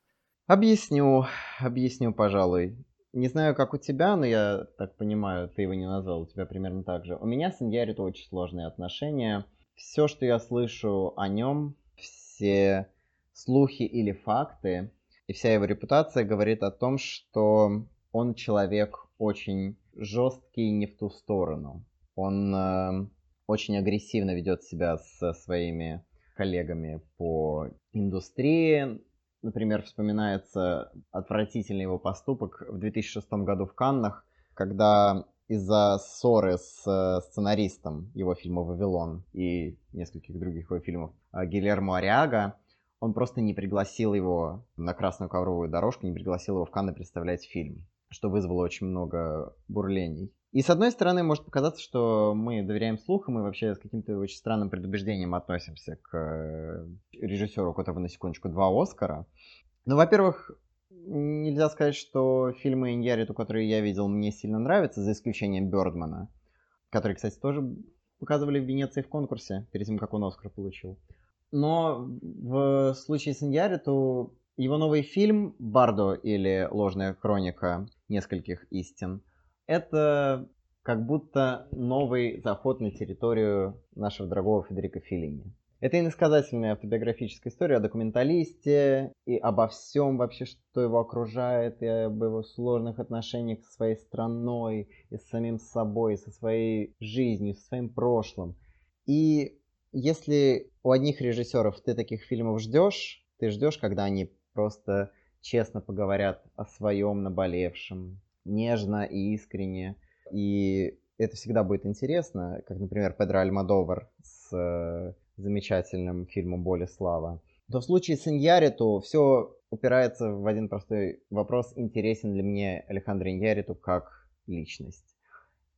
Объясню, объясню, пожалуй. Не знаю, как у тебя, но я так понимаю, ты его не назвал, у тебя примерно так же. У меня с Иньярито очень сложные отношения. Все, что я слышу о нем, все слухи или факты, и вся его репутация говорит о том, что он человек очень жесткий не в ту сторону. Он э, очень агрессивно ведет себя со своими коллегами по индустрии. Например, вспоминается отвратительный его поступок в 2006 году в Каннах, когда из-за ссоры с э, сценаристом его фильма «Вавилон» и нескольких других его фильмов э, Гильермо Ариага он просто не пригласил его на красную ковровую дорожку, не пригласил его в Канны представлять фильм, что вызвало очень много бурлений. И с одной стороны, может показаться, что мы доверяем слухам и вообще с каким-то очень странным предубеждением относимся к э, режиссеру, у которого на секундочку два Оскара. Ну, во-первых, нельзя сказать, что фильмы Иньяриту, которые я видел, мне сильно нравятся, за исключением Бёрдмана, который, кстати, тоже показывали в Венеции в конкурсе, перед тем, как он Оскар получил. Но в случае с Иньяри, то его новый фильм «Бардо» или «Ложная хроника нескольких истин» — это как будто новый заход на территорию нашего дорогого Федерико Феллини. Это иносказательная автобиографическая история о документалисте и обо всем вообще, что его окружает, и об его сложных отношениях со своей страной, и с самим собой, и со своей жизнью, со своим прошлым. И если у одних режиссеров ты таких фильмов ждешь, ты ждешь, когда они просто честно поговорят о своем наболевшем, нежно и искренне. И это всегда будет интересно, как, например, Педро Альмадовар с э, замечательным фильмом «Боль и слава». То в случае с Иньяриту все упирается в один простой вопрос, интересен ли мне Алехандро Иньяриту как личность.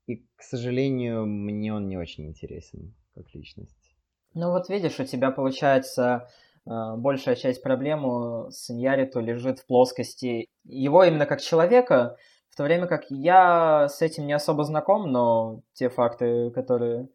И, к сожалению, мне он не очень интересен как личность. Ну вот видишь, у тебя получается э, большая часть проблемы с Иньяриту лежит в плоскости его именно как человека, то время как я с этим не особо знаком, но те факты, которые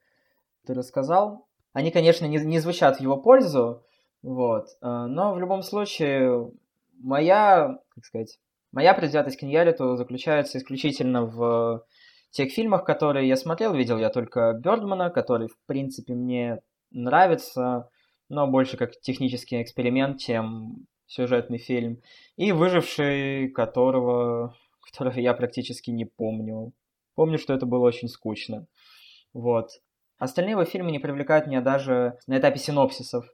ты рассказал, они, конечно, не, не звучат в его пользу, вот, э, но в любом случае моя, как сказать, моя предвзятость к Иньяриту заключается исключительно в тех фильмах, которые я смотрел, видел я только Бёрдмана, который, в принципе, мне нравится, но больше как технический эксперимент, чем сюжетный фильм. И «Выживший», которого, которого я практически не помню. Помню, что это было очень скучно. Вот. Остальные его фильмы не привлекают меня даже на этапе синопсисов.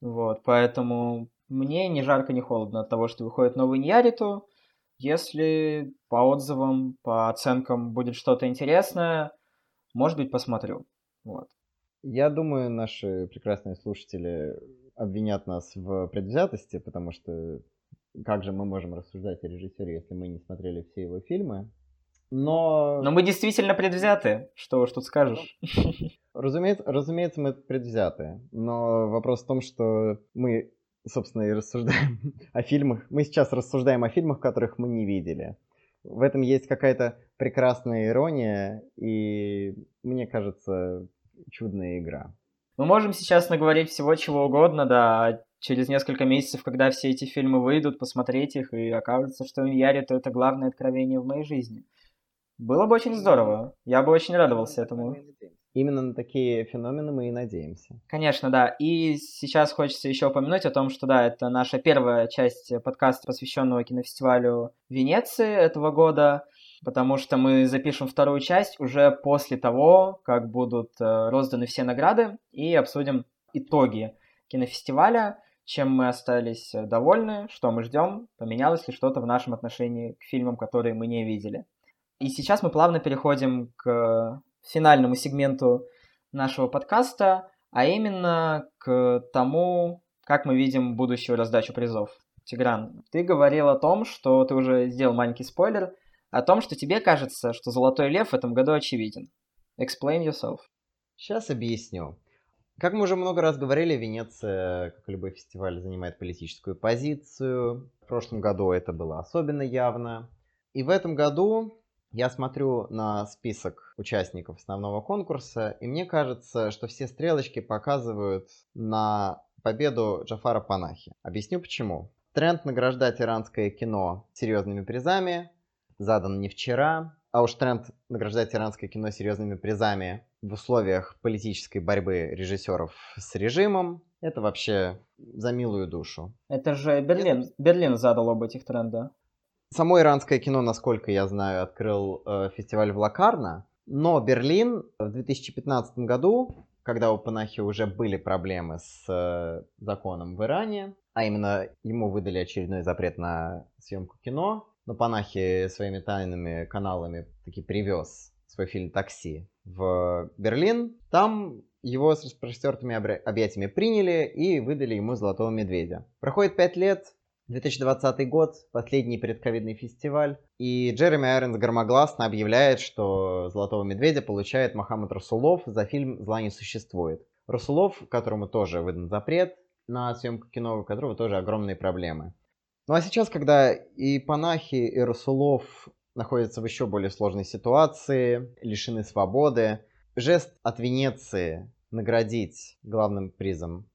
Вот, поэтому мне ни жарко, ни холодно от того, что выходит новый Ньяриту. Если по отзывам, по оценкам будет что-то интересное, может быть, посмотрю. Вот. Я думаю, наши прекрасные слушатели обвинят нас в предвзятости, потому что как же мы можем рассуждать о режиссере, если мы не смотрели все его фильмы? Но... Но мы действительно предвзяты, что уж тут скажешь. Разумеется, разумеется, мы предвзяты, но вопрос в том, что мы собственно, и рассуждаем о фильмах. Мы сейчас рассуждаем о фильмах, которых мы не видели. В этом есть какая-то прекрасная ирония и, мне кажется, чудная игра. Мы можем сейчас наговорить всего чего угодно, да, через несколько месяцев, когда все эти фильмы выйдут, посмотреть их, и окажется, что Иньяри то это главное откровение в моей жизни. Было бы очень здорово. Я бы очень радовался этому. Именно на такие феномены мы и надеемся. Конечно, да. И сейчас хочется еще упомянуть о том, что да, это наша первая часть подкаста, посвященного кинофестивалю Венеции этого года, потому что мы запишем вторую часть уже после того, как будут э, розданы все награды, и обсудим итоги кинофестиваля, чем мы остались довольны, что мы ждем, поменялось ли что-то в нашем отношении к фильмам, которые мы не видели. И сейчас мы плавно переходим к финальному сегменту нашего подкаста, а именно к тому, как мы видим будущую раздачу призов. Тигран, ты говорил о том, что ты уже сделал маленький спойлер, о том, что тебе кажется, что «Золотой лев» в этом году очевиден. Explain yourself. Сейчас объясню. Как мы уже много раз говорили, Венеция, как и любой фестиваль, занимает политическую позицию. В прошлом году это было особенно явно. И в этом году я смотрю на список участников основного конкурса, и мне кажется, что все стрелочки показывают на победу Джафара Панахи. Объясню почему. Тренд награждать иранское кино серьезными призами задан не вчера, а уж тренд награждать иранское кино серьезными призами в условиях политической борьбы режиссеров с режимом, это вообще за милую душу. Это же Берлин, Берлин задал об этих трендах. Само иранское кино, насколько я знаю, открыл э, фестиваль в Лакарно, но Берлин в 2015 году, когда у Панахи уже были проблемы с э, законом в Иране, а именно ему выдали очередной запрет на съемку кино, но Панахи своими тайными каналами таки привез свой фильм «Такси» в Берлин. Там его с распростертыми объятиями приняли и выдали ему «Золотого медведя». Проходит пять лет, 2020 год, последний предковидный фестиваль, и Джереми Айронс громогласно объявляет, что «Золотого медведя» получает Мохаммад Расулов за фильм «Зла не существует». Расулов, которому тоже выдан запрет на съемку кино, у которого тоже огромные проблемы. Ну а сейчас, когда и Панахи, и Расулов находятся в еще более сложной ситуации, лишены свободы, жест от Венеции наградить главным призом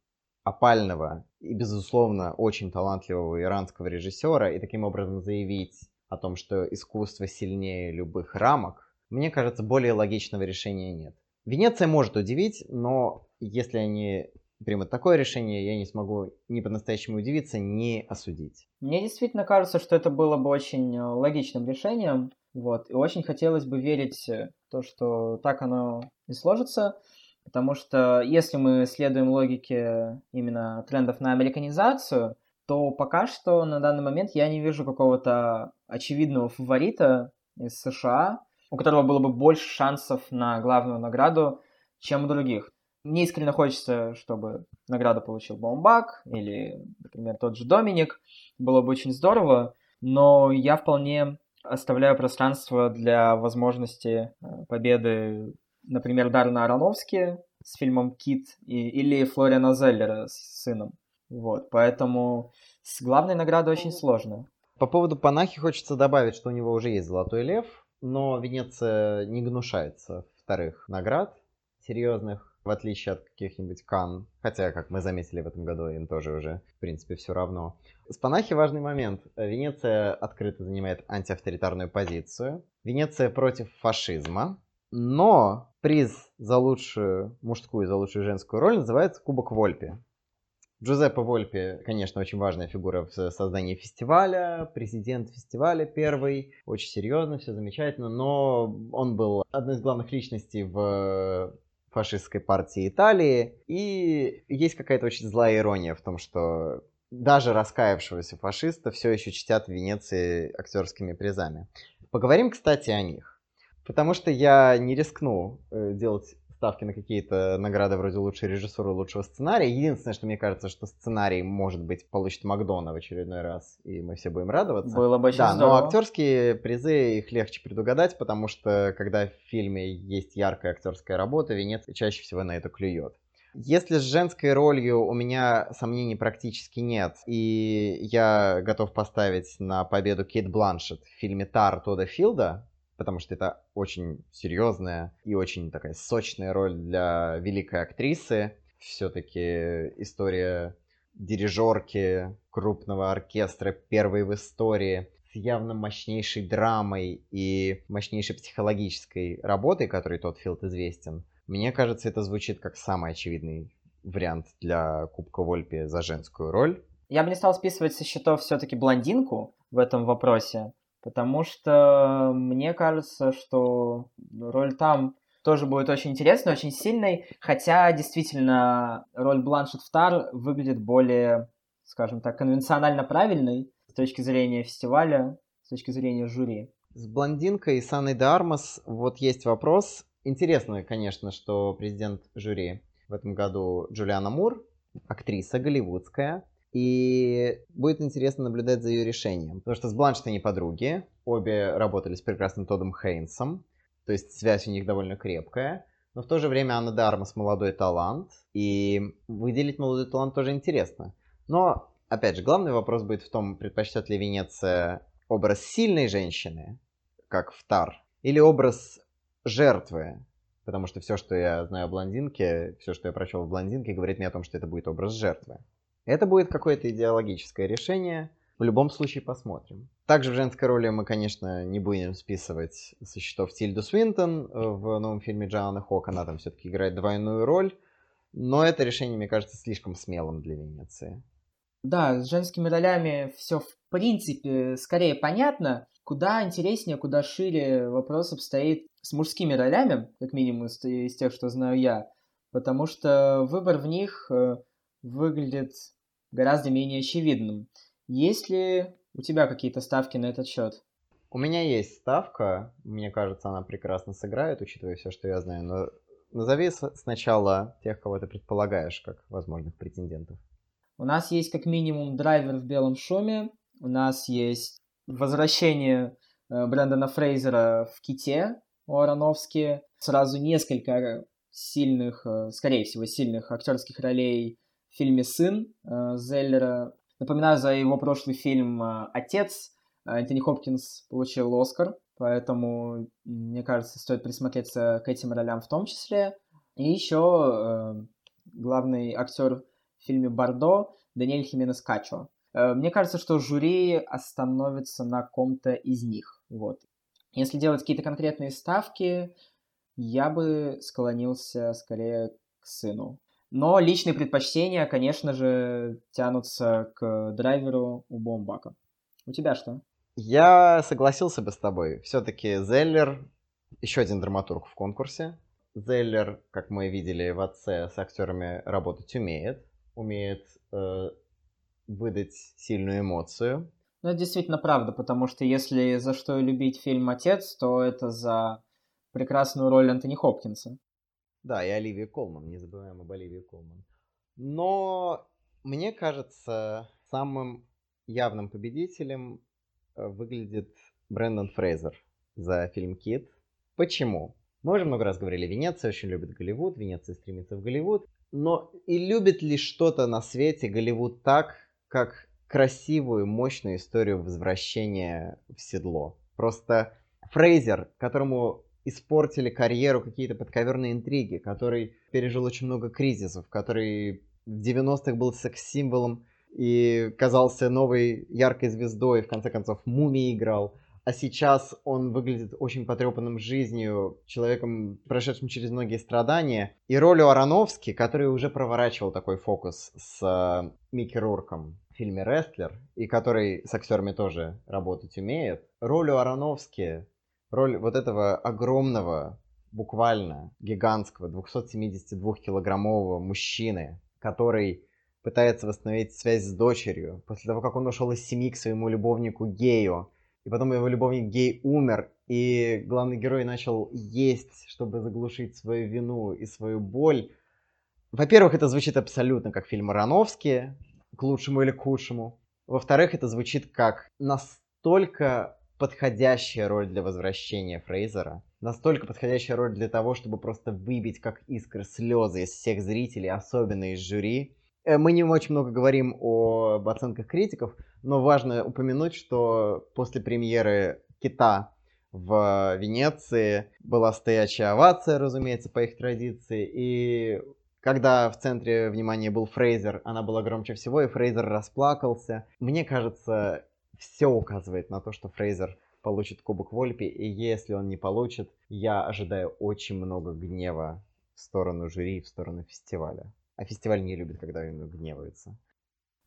опального и, безусловно, очень талантливого иранского режиссера и таким образом заявить о том, что искусство сильнее любых рамок, мне кажется, более логичного решения нет. Венеция может удивить, но если они примут такое решение, я не смогу ни по-настоящему удивиться, ни осудить. Мне действительно кажется, что это было бы очень э, логичным решением. Вот. И очень хотелось бы верить в то, что так оно и сложится. Потому что если мы следуем логике именно трендов на американизацию, то пока что на данный момент я не вижу какого-то очевидного фаворита из США, у которого было бы больше шансов на главную награду, чем у других. Мне искренне хочется, чтобы награду получил Бомбак или, например, тот же Доминик. Было бы очень здорово, но я вполне оставляю пространство для возможности э, победы например, Дарна Аронофски с фильмом «Кит» и, или Флориана Зеллера с сыном. Вот, поэтому с главной наградой очень сложно. По поводу Панахи хочется добавить, что у него уже есть Золотой Лев, но Венеция не гнушается вторых наград серьезных, в отличие от каких-нибудь Кан, хотя, как мы заметили в этом году, им тоже уже, в принципе, все равно. С Панахи важный момент. Венеция открыто занимает антиавторитарную позицию. Венеция против фашизма, но приз за лучшую мужскую и за лучшую женскую роль называется Кубок Вольпи. Джузеппе Вольпи, конечно, очень важная фигура в создании фестиваля, президент фестиваля первый, очень серьезно, все замечательно, но он был одной из главных личностей в фашистской партии Италии, и есть какая-то очень злая ирония в том, что даже раскаявшегося фашиста все еще чтят в Венеции актерскими призами. Поговорим, кстати, о них. Потому что я не рискну э, делать ставки на какие-то награды вроде лучшей режиссуры, лучшего сценария. Единственное, что мне кажется, что сценарий, может быть, получит Макдона в очередной раз, и мы все будем радоваться. Было бы Да, здорово. но актерские призы, их легче предугадать, потому что, когда в фильме есть яркая актерская работа, Венеция чаще всего на это клюет. Если с женской ролью у меня сомнений практически нет, и я готов поставить на победу Кейт Бланшет в фильме «Тар» Тода Филда, потому что это очень серьезная и очень такая сочная роль для великой актрисы. Все-таки история дирижерки крупного оркестра, первой в истории, с явно мощнейшей драмой и мощнейшей психологической работой, которой тот Филд известен. Мне кажется, это звучит как самый очевидный вариант для Кубка Вольпи за женскую роль. Я бы не стал списывать со счетов все-таки блондинку в этом вопросе, потому что мне кажется, что роль там тоже будет очень интересной, очень сильной, хотя действительно роль Бланшет в Тар выглядит более, скажем так, конвенционально правильной с точки зрения фестиваля, с точки зрения жюри. С блондинкой с Анной де Армас вот есть вопрос. Интересно, конечно, что президент жюри в этом году Джулиана Мур, актриса голливудская, и будет интересно наблюдать за ее решением. Потому что с Бланшет они подруги, обе работали с прекрасным Тодом Хейнсом, то есть связь у них довольно крепкая. Но в то же время Анна Дармас молодой талант, и выделить молодой талант тоже интересно. Но, опять же, главный вопрос будет в том, предпочтет ли Венеция образ сильной женщины, как в Тар, или образ жертвы, потому что все, что я знаю о блондинке, все, что я прочел в блондинке, говорит мне о том, что это будет образ жертвы. Это будет какое-то идеологическое решение, в любом случае посмотрим. Также в женской роли мы, конечно, не будем списывать со счетов Тильду Свинтон в новом фильме Джоанны Хок. Она там все-таки играет двойную роль. Но это решение, мне кажется, слишком смелым для Венеции. Да, с женскими ролями все в принципе скорее понятно. Куда интереснее, куда шире вопрос обстоит с мужскими ролями, как минимум из, из тех, что знаю я. Потому что выбор в них выглядит гораздо менее очевидным. Есть ли у тебя какие-то ставки на этот счет? У меня есть ставка. Мне кажется, она прекрасно сыграет, учитывая все, что я знаю. Но назови сначала тех, кого ты предполагаешь как возможных претендентов. У нас есть как минимум драйвер в белом шуме. У нас есть возвращение Брэндона Фрейзера в Ките у Аронофски. Сразу несколько сильных, скорее всего, сильных актерских ролей фильме «Сын» Зеллера. Напоминаю, за его прошлый фильм «Отец» Энтони Хопкинс получил Оскар, поэтому, мне кажется, стоит присмотреться к этим ролям в том числе. И еще главный актер в фильме «Бордо» Даниэль Хименес Качо. Мне кажется, что жюри остановится на ком-то из них. Вот. Если делать какие-то конкретные ставки, я бы склонился скорее к сыну. Но личные предпочтения, конечно же, тянутся к драйверу у Бомбака. У тебя что? Я согласился бы с тобой. Все-таки Зеллер еще один драматург в конкурсе. Зеллер, как мы видели в отце, с актерами работать умеет. Умеет э, выдать сильную эмоцию. Ну, это действительно правда, потому что если за что любить фильм «Отец», то это за прекрасную роль Антони Хопкинса. Да, и Оливия Колман, не забываем об Оливии Колман. Но мне кажется, самым явным победителем выглядит Брэндон Фрейзер за фильм «Кит». Почему? Мы уже много раз говорили, Венеция очень любит Голливуд, Венеция стремится в Голливуд. Но и любит ли что-то на свете Голливуд так, как красивую, мощную историю возвращения в седло? Просто Фрейзер, которому испортили карьеру какие-то подковерные интриги, который пережил очень много кризисов, который в 90-х был секс-символом и казался новой яркой звездой, в конце концов Муми играл, а сейчас он выглядит очень потрепанным жизнью, человеком, прошедшим через многие страдания. И ролью Ароновски, который уже проворачивал такой фокус с э, Микки Рурком в фильме «Рестлер», и который с актерами тоже работать умеет, ролью Ароновски, роль вот этого огромного, буквально гигантского, 272-килограммового мужчины, который пытается восстановить связь с дочерью после того, как он ушел из семьи к своему любовнику гею, и потом его любовник гей умер, и главный герой начал есть, чтобы заглушить свою вину и свою боль. Во-первых, это звучит абсолютно как фильм Ароновский, к лучшему или к худшему. Во-вторых, это звучит как настолько подходящая роль для возвращения Фрейзера, настолько подходящая роль для того, чтобы просто выбить как искры слезы из всех зрителей, особенно из жюри. Э, мы не очень много говорим об оценках критиков, но важно упомянуть, что после премьеры «Кита» в Венеции была стоячая овация, разумеется, по их традиции. И когда в центре внимания был Фрейзер, она была громче всего, и Фрейзер расплакался. Мне кажется, все указывает на то, что Фрейзер получит Кубок Вольпи, и если он не получит, я ожидаю очень много гнева в сторону жюри, в сторону фестиваля. А фестиваль не любит, когда ему гневаются.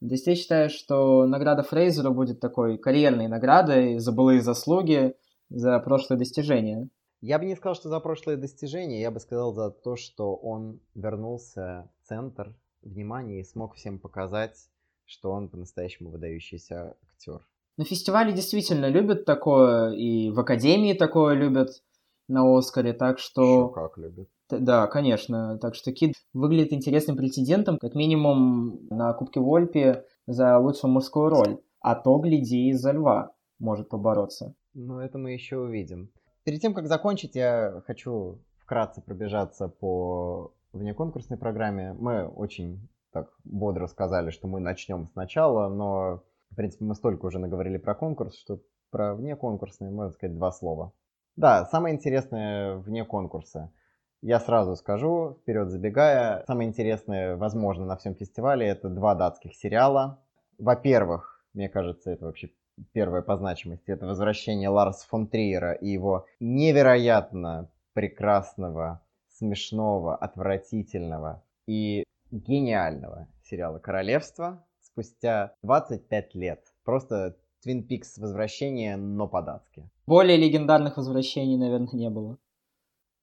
То есть я считаю, что награда Фрейзера будет такой карьерной наградой за былые заслуги, за прошлые достижения. Я бы не сказал, что за прошлые достижения, я бы сказал за то, что он вернулся в центр внимания и смог всем показать, что он по-настоящему выдающийся актер. На фестивале действительно любят такое, и в Академии такое любят на Оскаре, так что... Еще как любят. Да, конечно. Так что Кид выглядит интересным претендентом, как минимум на Кубке Вольпи за лучшую мужскую роль. А то, гляди, из-за льва может побороться. Ну, это мы еще увидим. Перед тем, как закончить, я хочу вкратце пробежаться по внеконкурсной программе. Мы очень так бодро сказали, что мы начнем сначала, но, в принципе, мы столько уже наговорили про конкурс, что про внеконкурсные можно сказать два слова. Да, самое интересное вне конкурса – я сразу скажу, вперед забегая, самое интересное, возможно, на всем фестивале это два датских сериала. Во-первых, мне кажется, это вообще первое по значимости, это возвращение Ларса фон Триера и его невероятно прекрасного, смешного, отвратительного и гениального сериала «Королевство» спустя 25 лет. Просто Твин Пикс возвращение, но по-датски. Более легендарных возвращений, наверное, не было.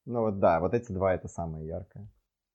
Ну вот да, вот эти два это самое яркое.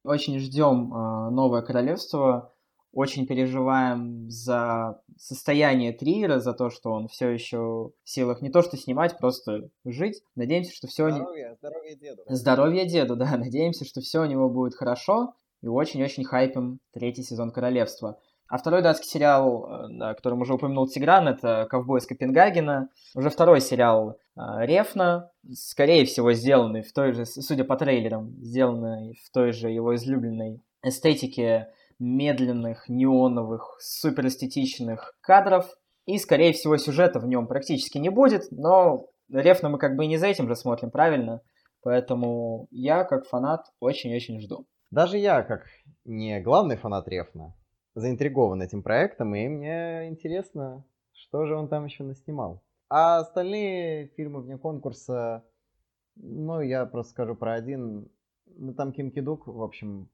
Очень ждем э, новое королевство. Очень переживаем за состояние Триера, за то, что он все еще в силах не то что снимать, просто жить. Надеемся, что все... Здоровье, не... здоровье деду. Здоровье деду, да. Надеемся, что все у него будет хорошо. И очень-очень хайпим третий сезон Королевства. А второй датский сериал, э, о котором уже упомянул Тигран, это «Ковбой из Копенгагена». Уже второй сериал э, Рефна, скорее всего, сделанный в той же, судя по трейлерам, сделанный в той же его излюбленной эстетике медленных, неоновых, суперэстетичных кадров. И, скорее всего, сюжета в нем практически не будет, но Рефна мы как бы и не за этим же смотрим, правильно? Поэтому я, как фанат, очень-очень жду. Даже я, как не главный фанат Рефна, заинтригован этим проектом, и мне интересно, что же он там еще наснимал. А остальные фильмы вне конкурса, ну, я просто скажу про один. Ну, там Ким Кидук, в общем,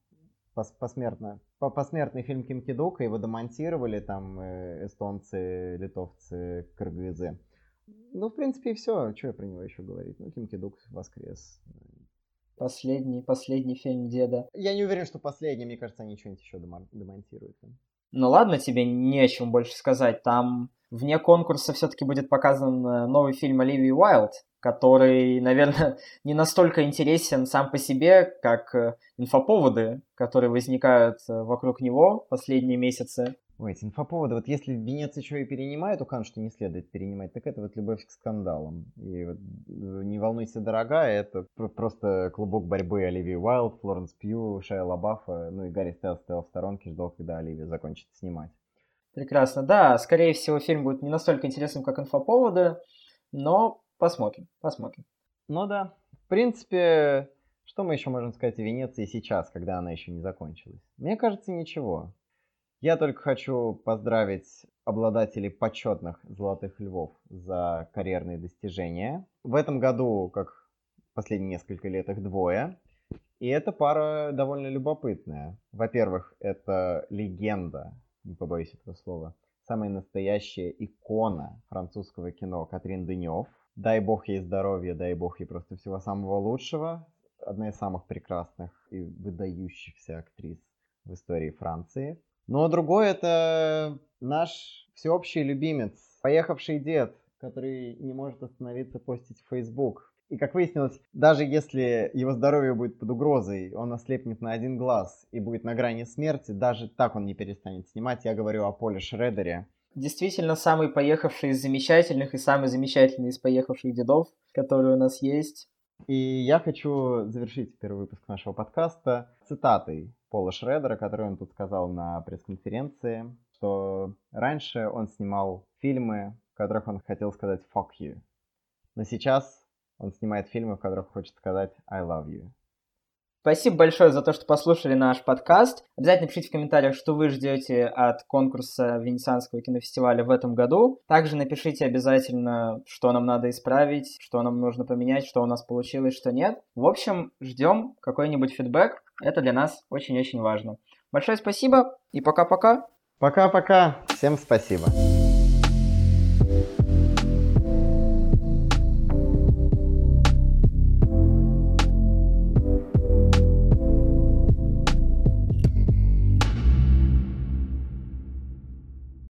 пос посмертно. По посмертный фильм Ким Кидука, его демонтировали там э, эстонцы, литовцы, кыргызы. Ну, в принципе, и все. Что я про него еще говорить? Ну, Ким Кидук воскрес. Последний, последний фильм деда. Я не уверен, что последний. Мне кажется, они что-нибудь еще демонтируют. Ну ладно, тебе не о чем больше сказать. Там вне конкурса все-таки будет показан э, новый фильм Оливии Уайлд, который, наверное, не настолько интересен сам по себе, как э, инфоповоды, которые возникают э, вокруг него последние месяцы. Ой, эти инфоповоды, вот если Венеция еще и перенимает у Кан, что не следует перенимать, так это вот любовь к скандалам. И вот, э, не волнуйся, дорогая, это просто клубок борьбы Оливии Уайлд, Флоренс Пью, Шайа Лабафа, ну и Гарри Стелл стоял в сторонке, ждал, когда Оливия закончит снимать. Прекрасно, да, скорее всего фильм будет не настолько интересным, как инфоповоды, но посмотрим, посмотрим. Ну да, в принципе, что мы еще можем сказать о Венеции сейчас, когда она еще не закончилась? Мне кажется, ничего. Я только хочу поздравить обладателей почетных золотых львов за карьерные достижения. В этом году, как последние несколько лет, их двое. И эта пара довольно любопытная. Во-первых, это легенда, не побоюсь этого слова, самая настоящая икона французского кино Катрин Денев. Дай бог ей здоровья, дай бог ей просто всего самого лучшего. Одна из самых прекрасных и выдающихся актрис в истории Франции. Ну а другой это наш всеобщий любимец, поехавший дед, который не может остановиться постить в Facebook. И как выяснилось, даже если его здоровье будет под угрозой, он ослепнет на один глаз и будет на грани смерти, даже так он не перестанет снимать. Я говорю о Поле Шредере. Действительно, самый поехавший из замечательных и самый замечательный из поехавших дедов, который у нас есть. И я хочу завершить первый выпуск нашего подкаста цитатой Пола Шредера, который он тут сказал на пресс-конференции, что раньше он снимал фильмы, в которых он хотел сказать «fuck you», но сейчас он снимает фильмы, в которых хочет сказать «I love you». Спасибо большое за то, что послушали наш подкаст. Обязательно пишите в комментариях, что вы ждете от конкурса Венецианского кинофестиваля в этом году. Также напишите обязательно, что нам надо исправить, что нам нужно поменять, что у нас получилось, что нет. В общем, ждем какой-нибудь фидбэк. Это для нас очень-очень важно. Большое спасибо и пока-пока. Пока-пока. Всем спасибо.